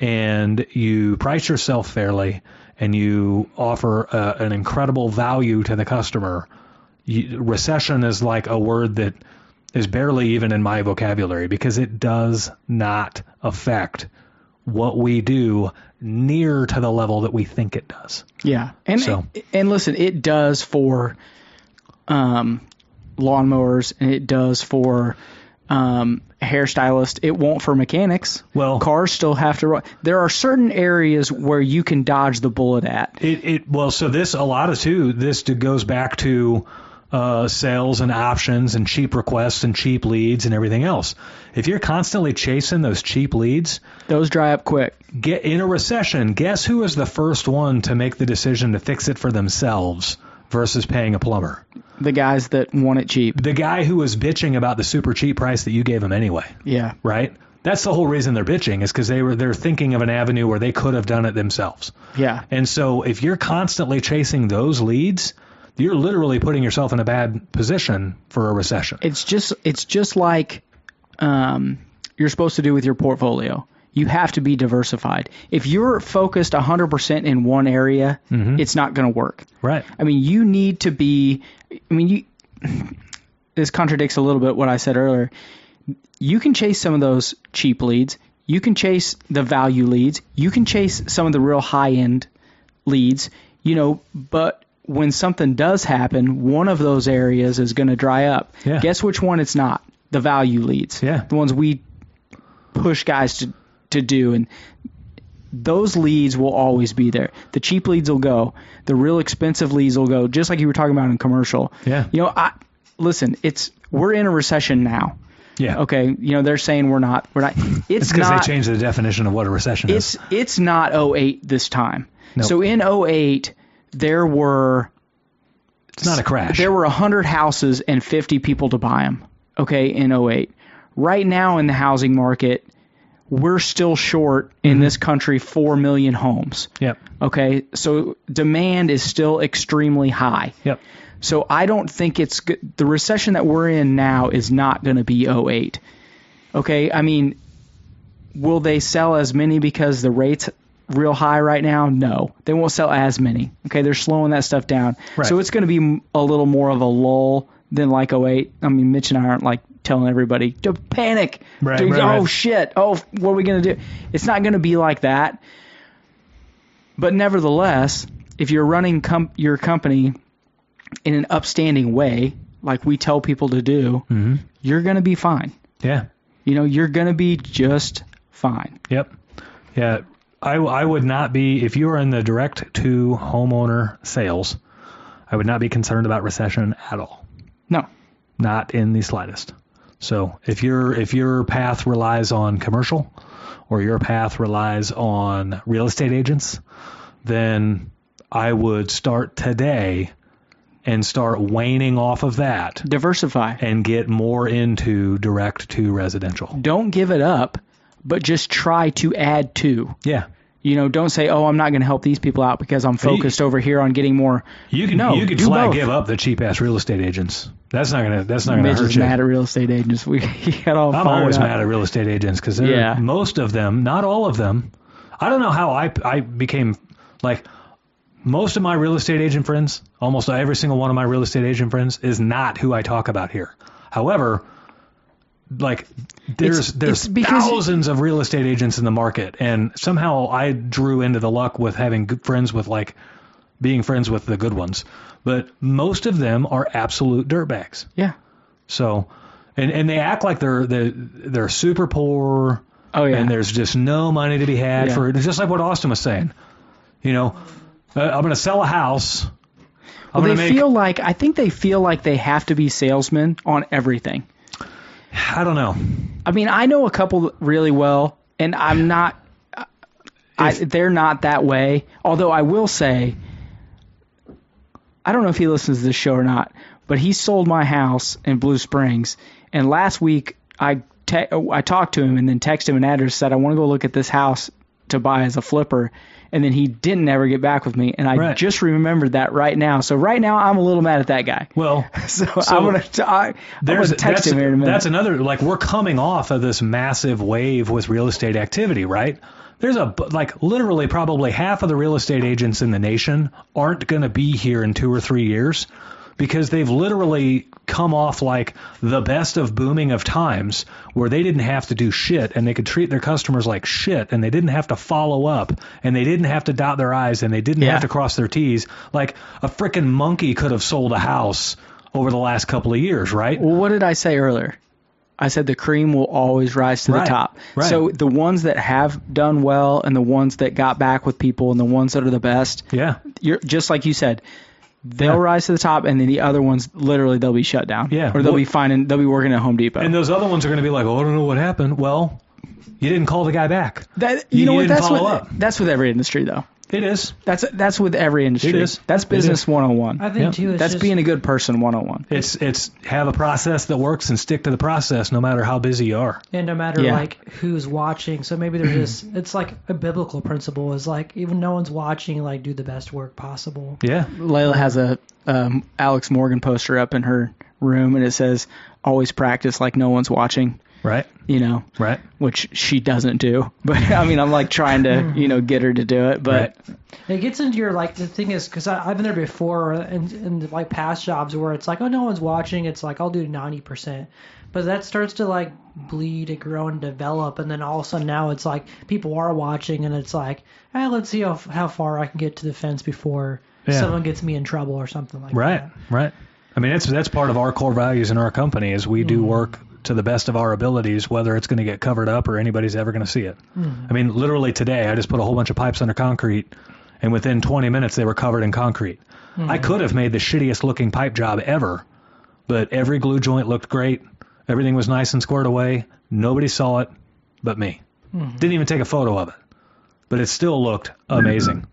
and you price yourself fairly and you offer uh, an incredible value to the customer, you, recession is like a word that is barely even in my vocabulary because it does not affect what we do near to the level that we think it does. Yeah, and So- and listen, it does for um, lawnmowers, and it does for um, hairstylists. It won't for mechanics. Well- cars still have to run. There are certain areas where you can dodge the bullet at. It, it well, so this a lot of too. This goes back to uh, sales and options and cheap requests and cheap leads and everything else. If you're constantly chasing those cheap leads, Those dry up quick. get in a recession. Guess who is the first one to make the decision to fix it for themselves versus paying a plumber? The guys that want it cheap. The guy who was bitching about the super cheap price that you gave him anyway, Yeah, right? That's the whole reason they're bitching is because they were they're thinking of an avenue where they could have done it themselves. yeah, And so if you're constantly chasing those leads, you're literally putting yourself in a bad position for a recession. it's just it's just like um, you're supposed to do with your portfolio. You have to be diversified. If you're focused 100% in one area, it's not going to work. Right. I mean, you need to be. I mean, you. This contradicts a little bit what I said earlier. You can chase some of those cheap leads. You can chase the value leads. You can chase some of the real high end leads. You know, but when something does happen, one of those areas is going to dry up. Yeah. Guess which one it's not? The value leads. Yeah. The ones we push guys to to do and those leads will always be there. The cheap leads will go. The real expensive leads will go. Just like you were talking about in commercial. Yeah. You know, I listen. It's we're in a recession now. Yeah. Okay. You know, they're saying we're not. We're not. It's, because they changed the definition of what a recession it's is. it's not 08 this time. No. So in 08 there were It's not a crash. there were 100 houses and 50 people to buy them. Okay, in 08. Right now in the housing market, we're still short in Mm-hmm. this country 4 million homes. Yep. Okay, so demand is still extremely high. Yep. So I don't think it's good. The recession that we're in now is not going to be 08. Okay, I mean, will they sell as many because the rates real high right now? No, they won't sell as many. Okay, they're slowing that stuff down. Right. So it's going to be a little more of a lull than like 08. I mean, Mitch and I aren't like telling everybody to panic. Right, To- right, oh right. shit. Oh, what are we going to do? It's not going to be like that. But nevertheless, if you're running com- your company in an upstanding way, like we tell people to do, Mm-hmm. you're going to be fine. Yeah. You know, you're going to be just fine. Yep. Yeah. I, I would not be, if you are in the direct to homeowner sales, I would not be concerned about recession at all. No. Not in the slightest. So if your if your path relies on commercial or your path relies on real estate agents, then I would start today and start waning off of that Diversify. and get more into direct to residential. Don't give it up, but just try to add to. Yeah. You know, don't say, "Oh, I'm not going to help these people out because I'm focused over here on getting more." You can No, you can flat both. give up the cheap ass real estate agents. That's not gonna that's not gonna Mitch hurt you. mad at real estate agents. We got all I'm always up. mad at real estate agents because Yeah. most of them, not all of them. I don't know how I I became like most of my real estate agent friends, almost every single one of my real estate agent friends is not who I talk about here. However, like there's It's- there's it's thousands of real estate agents in the market, and somehow I drew into the luck with having good friends with like being friends with the good ones. But most of them are absolute dirtbags. Yeah. So, and and they act like they're they're, they're super poor. Oh yeah. And there's just no money to be had Yeah. for it. It's just like what Austin was saying. You know, uh, I'm going to sell a house. I'm well, they make. feel like I think they feel like they have to be salesmen on everything. I don't know. I mean, I know a couple really well, and I'm not. I, they're not that way. Although I will say, I don't know if he listens to this show or not, but he sold my house in Blue Springs, and last week I te- I talked to him and then texted him an address said I want to go look at this house to buy as a flipper, and then he didn't ever get back with me, and I Right. just remembered that right now. So right now I'm a little mad at that guy. Well, So, I'm gonna t- I, I'm there's gonna text that's, him here in a minute. that's another like we're coming off of this massive wave with real estate activity, right? There's a like literally probably half of the real estate agents in the nation aren't going to be here in 2 or 3 years because they've literally come off like the best of booming of times where they didn't have to do shit and they could treat their customers like shit and they didn't have to follow up and they didn't have to dot their i's and they didn't Yeah. have to cross their t's like a freaking monkey could have sold a house over the last couple of years, right? Well, what did I say earlier? I said the cream will always rise to Right, the top. right. So the ones that have done well and the ones that got back with people and the ones that are the best, Yeah. you're just like you said, they'll Yeah. rise to the top and then the other ones literally they'll be shut down. Yeah. Or they'll be finding they'll be working at Home Depot. And those other ones are going to be like, oh, I don't know what happened. Well, you didn't call the guy back. that, you you know what didn't that's follow up. that's with every industry though. It is. That's that's with every industry. It is. That's It business is. 101. I think Yeah. too. It's That's just, being a good person 101. It's it's have a process that works and stick to the process no matter how busy you are. and no matter Yeah. like who's watching. So maybe they're just it's like a biblical principle is like even no one's watching, like do the best work possible. Yeah. Layla has a um, Alex Morgan poster up in her room, and it says, "Always practice like no one's watching." Right. You know, Right. which she doesn't do. But I mean, I'm like trying to, you know, get her to do it. But It gets into your like the thing is because I've been there before in, in like past jobs where it's like oh no one's watching. It's like I'll do ninety percent, but that starts to like bleed and grow and develop, and then all of a sudden now it's like people are watching, and it's like hey, let's see how how far I can get to the fence before Yeah. someone gets me in trouble or something like Right. that. Right. Right. I mean, that's that's part of our core values in our company is we do mm-hmm. work to the best of our abilities, whether it's going to get covered up or anybody's ever going to see it. Hmm. I mean, literally today, I just put a whole bunch of pipes under concrete, and within 20 minutes, they were covered in concrete. Hmm. I could have made the shittiest looking pipe job ever, but every glue joint looked great. Everything was nice and squared away. Nobody saw it but me. Hmm. Didn't even take a photo of it, but it still looked amazing.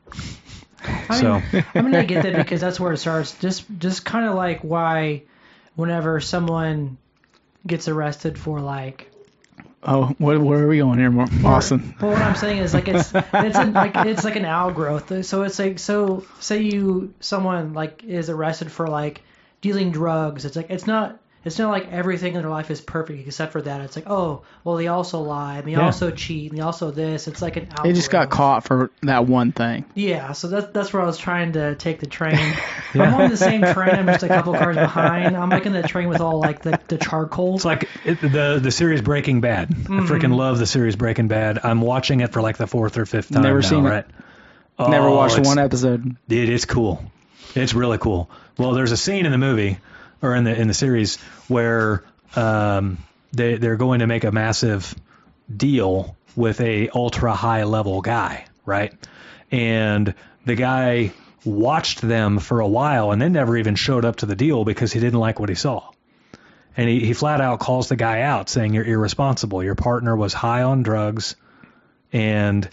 I So- mean, I mean, I get that because that's where it starts. Just, just kind of like why, whenever someone gets arrested for like, oh, what, where are we going here, Austin? but what I'm saying is like it's it's an, like it's like an outgrowth. So it's like so say you someone like is arrested for like dealing drugs. It's like it's not. It's not like everything in their life is perfect except for that. It's like, oh, well, they also lie, and they Yeah. also cheat, and they also this. It's like an. They just got caught for that one thing. Yeah, so that's that's where I was trying to take the train. I'm on the same train. I'm just a couple cars behind. I'm like in the train with all like the, the charcoal. It's like it, the the series Breaking Bad. I mm-hmm. freaking love the series Breaking Bad. I'm watching it for like the fourth or fifth time Never now, seen it. right? Never Oh, watched one episode. Dude, It is cool. It's really cool. Well, there's a scene in the movie or in the in the series where um, they they're going to make a massive deal with a ultra high level guy, right? And the guy watched them for a while and then never even showed up to the deal because he didn't like what he saw. And he, he flat out calls the guy out saying you're irresponsible. Your partner was high on drugs and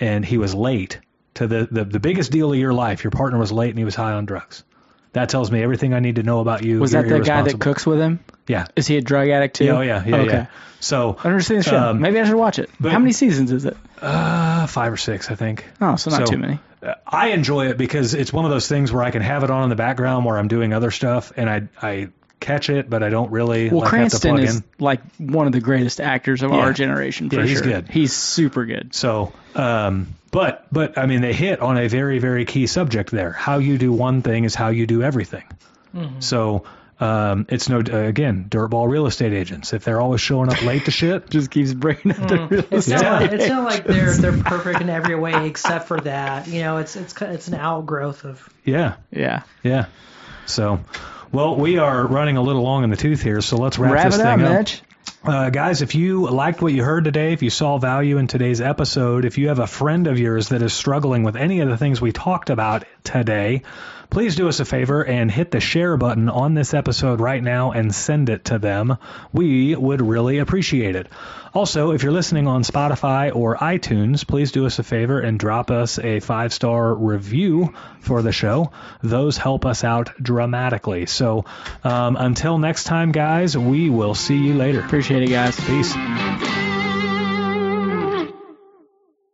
and he was late to the, the, the biggest deal of your life. Your partner was late and he was high on drugs. That tells me everything I need to know about you. Was You're that the guy that cooks with him? Yeah. Is he a drug addict too? Yeah, oh yeah, yeah, okay. yeah. So I understand the show. Um, Maybe I should watch it. but- How many seasons is it? uh, five or six, I think. Oh, so not So- too many. I enjoy it because it's one of those things where I can have it on in the background where I'm doing other stuff and I I catch it, but I don't really Well, like, have to Cranston plug is in. like one of the greatest actors of Yeah. our generation. For Yeah, he's sure. good. He's super good. So, um, but but I mean, they hit on a very very key subject there. How you do one thing is how you do everything. So. Um, it's no again dirtball real estate agents. If they're always showing up late to shit, Just keeps bringing up the real It's estate. not, like, it's not like they're they're perfect in every way except for that. You know, it's it's it's an outgrowth of. yeah, Yeah. yeah. So, well, we are running a little long in the tooth here, so let's wrap, Wrap this thing up, up. Mitch. Uh, guys, if you liked what you heard today, if you saw value in today's episode, if you have a friend of yours that is struggling with any of the things we talked about today, please do us a favor and hit the share button on this episode right now and send it to them. We would really appreciate it. Also, if you're listening on Spotify or iTunes, please do us a favor and drop us a five star review for the show. Those help us out dramatically. So um, until next time, guys, we will see you later. Appreciate it, guys. Peace.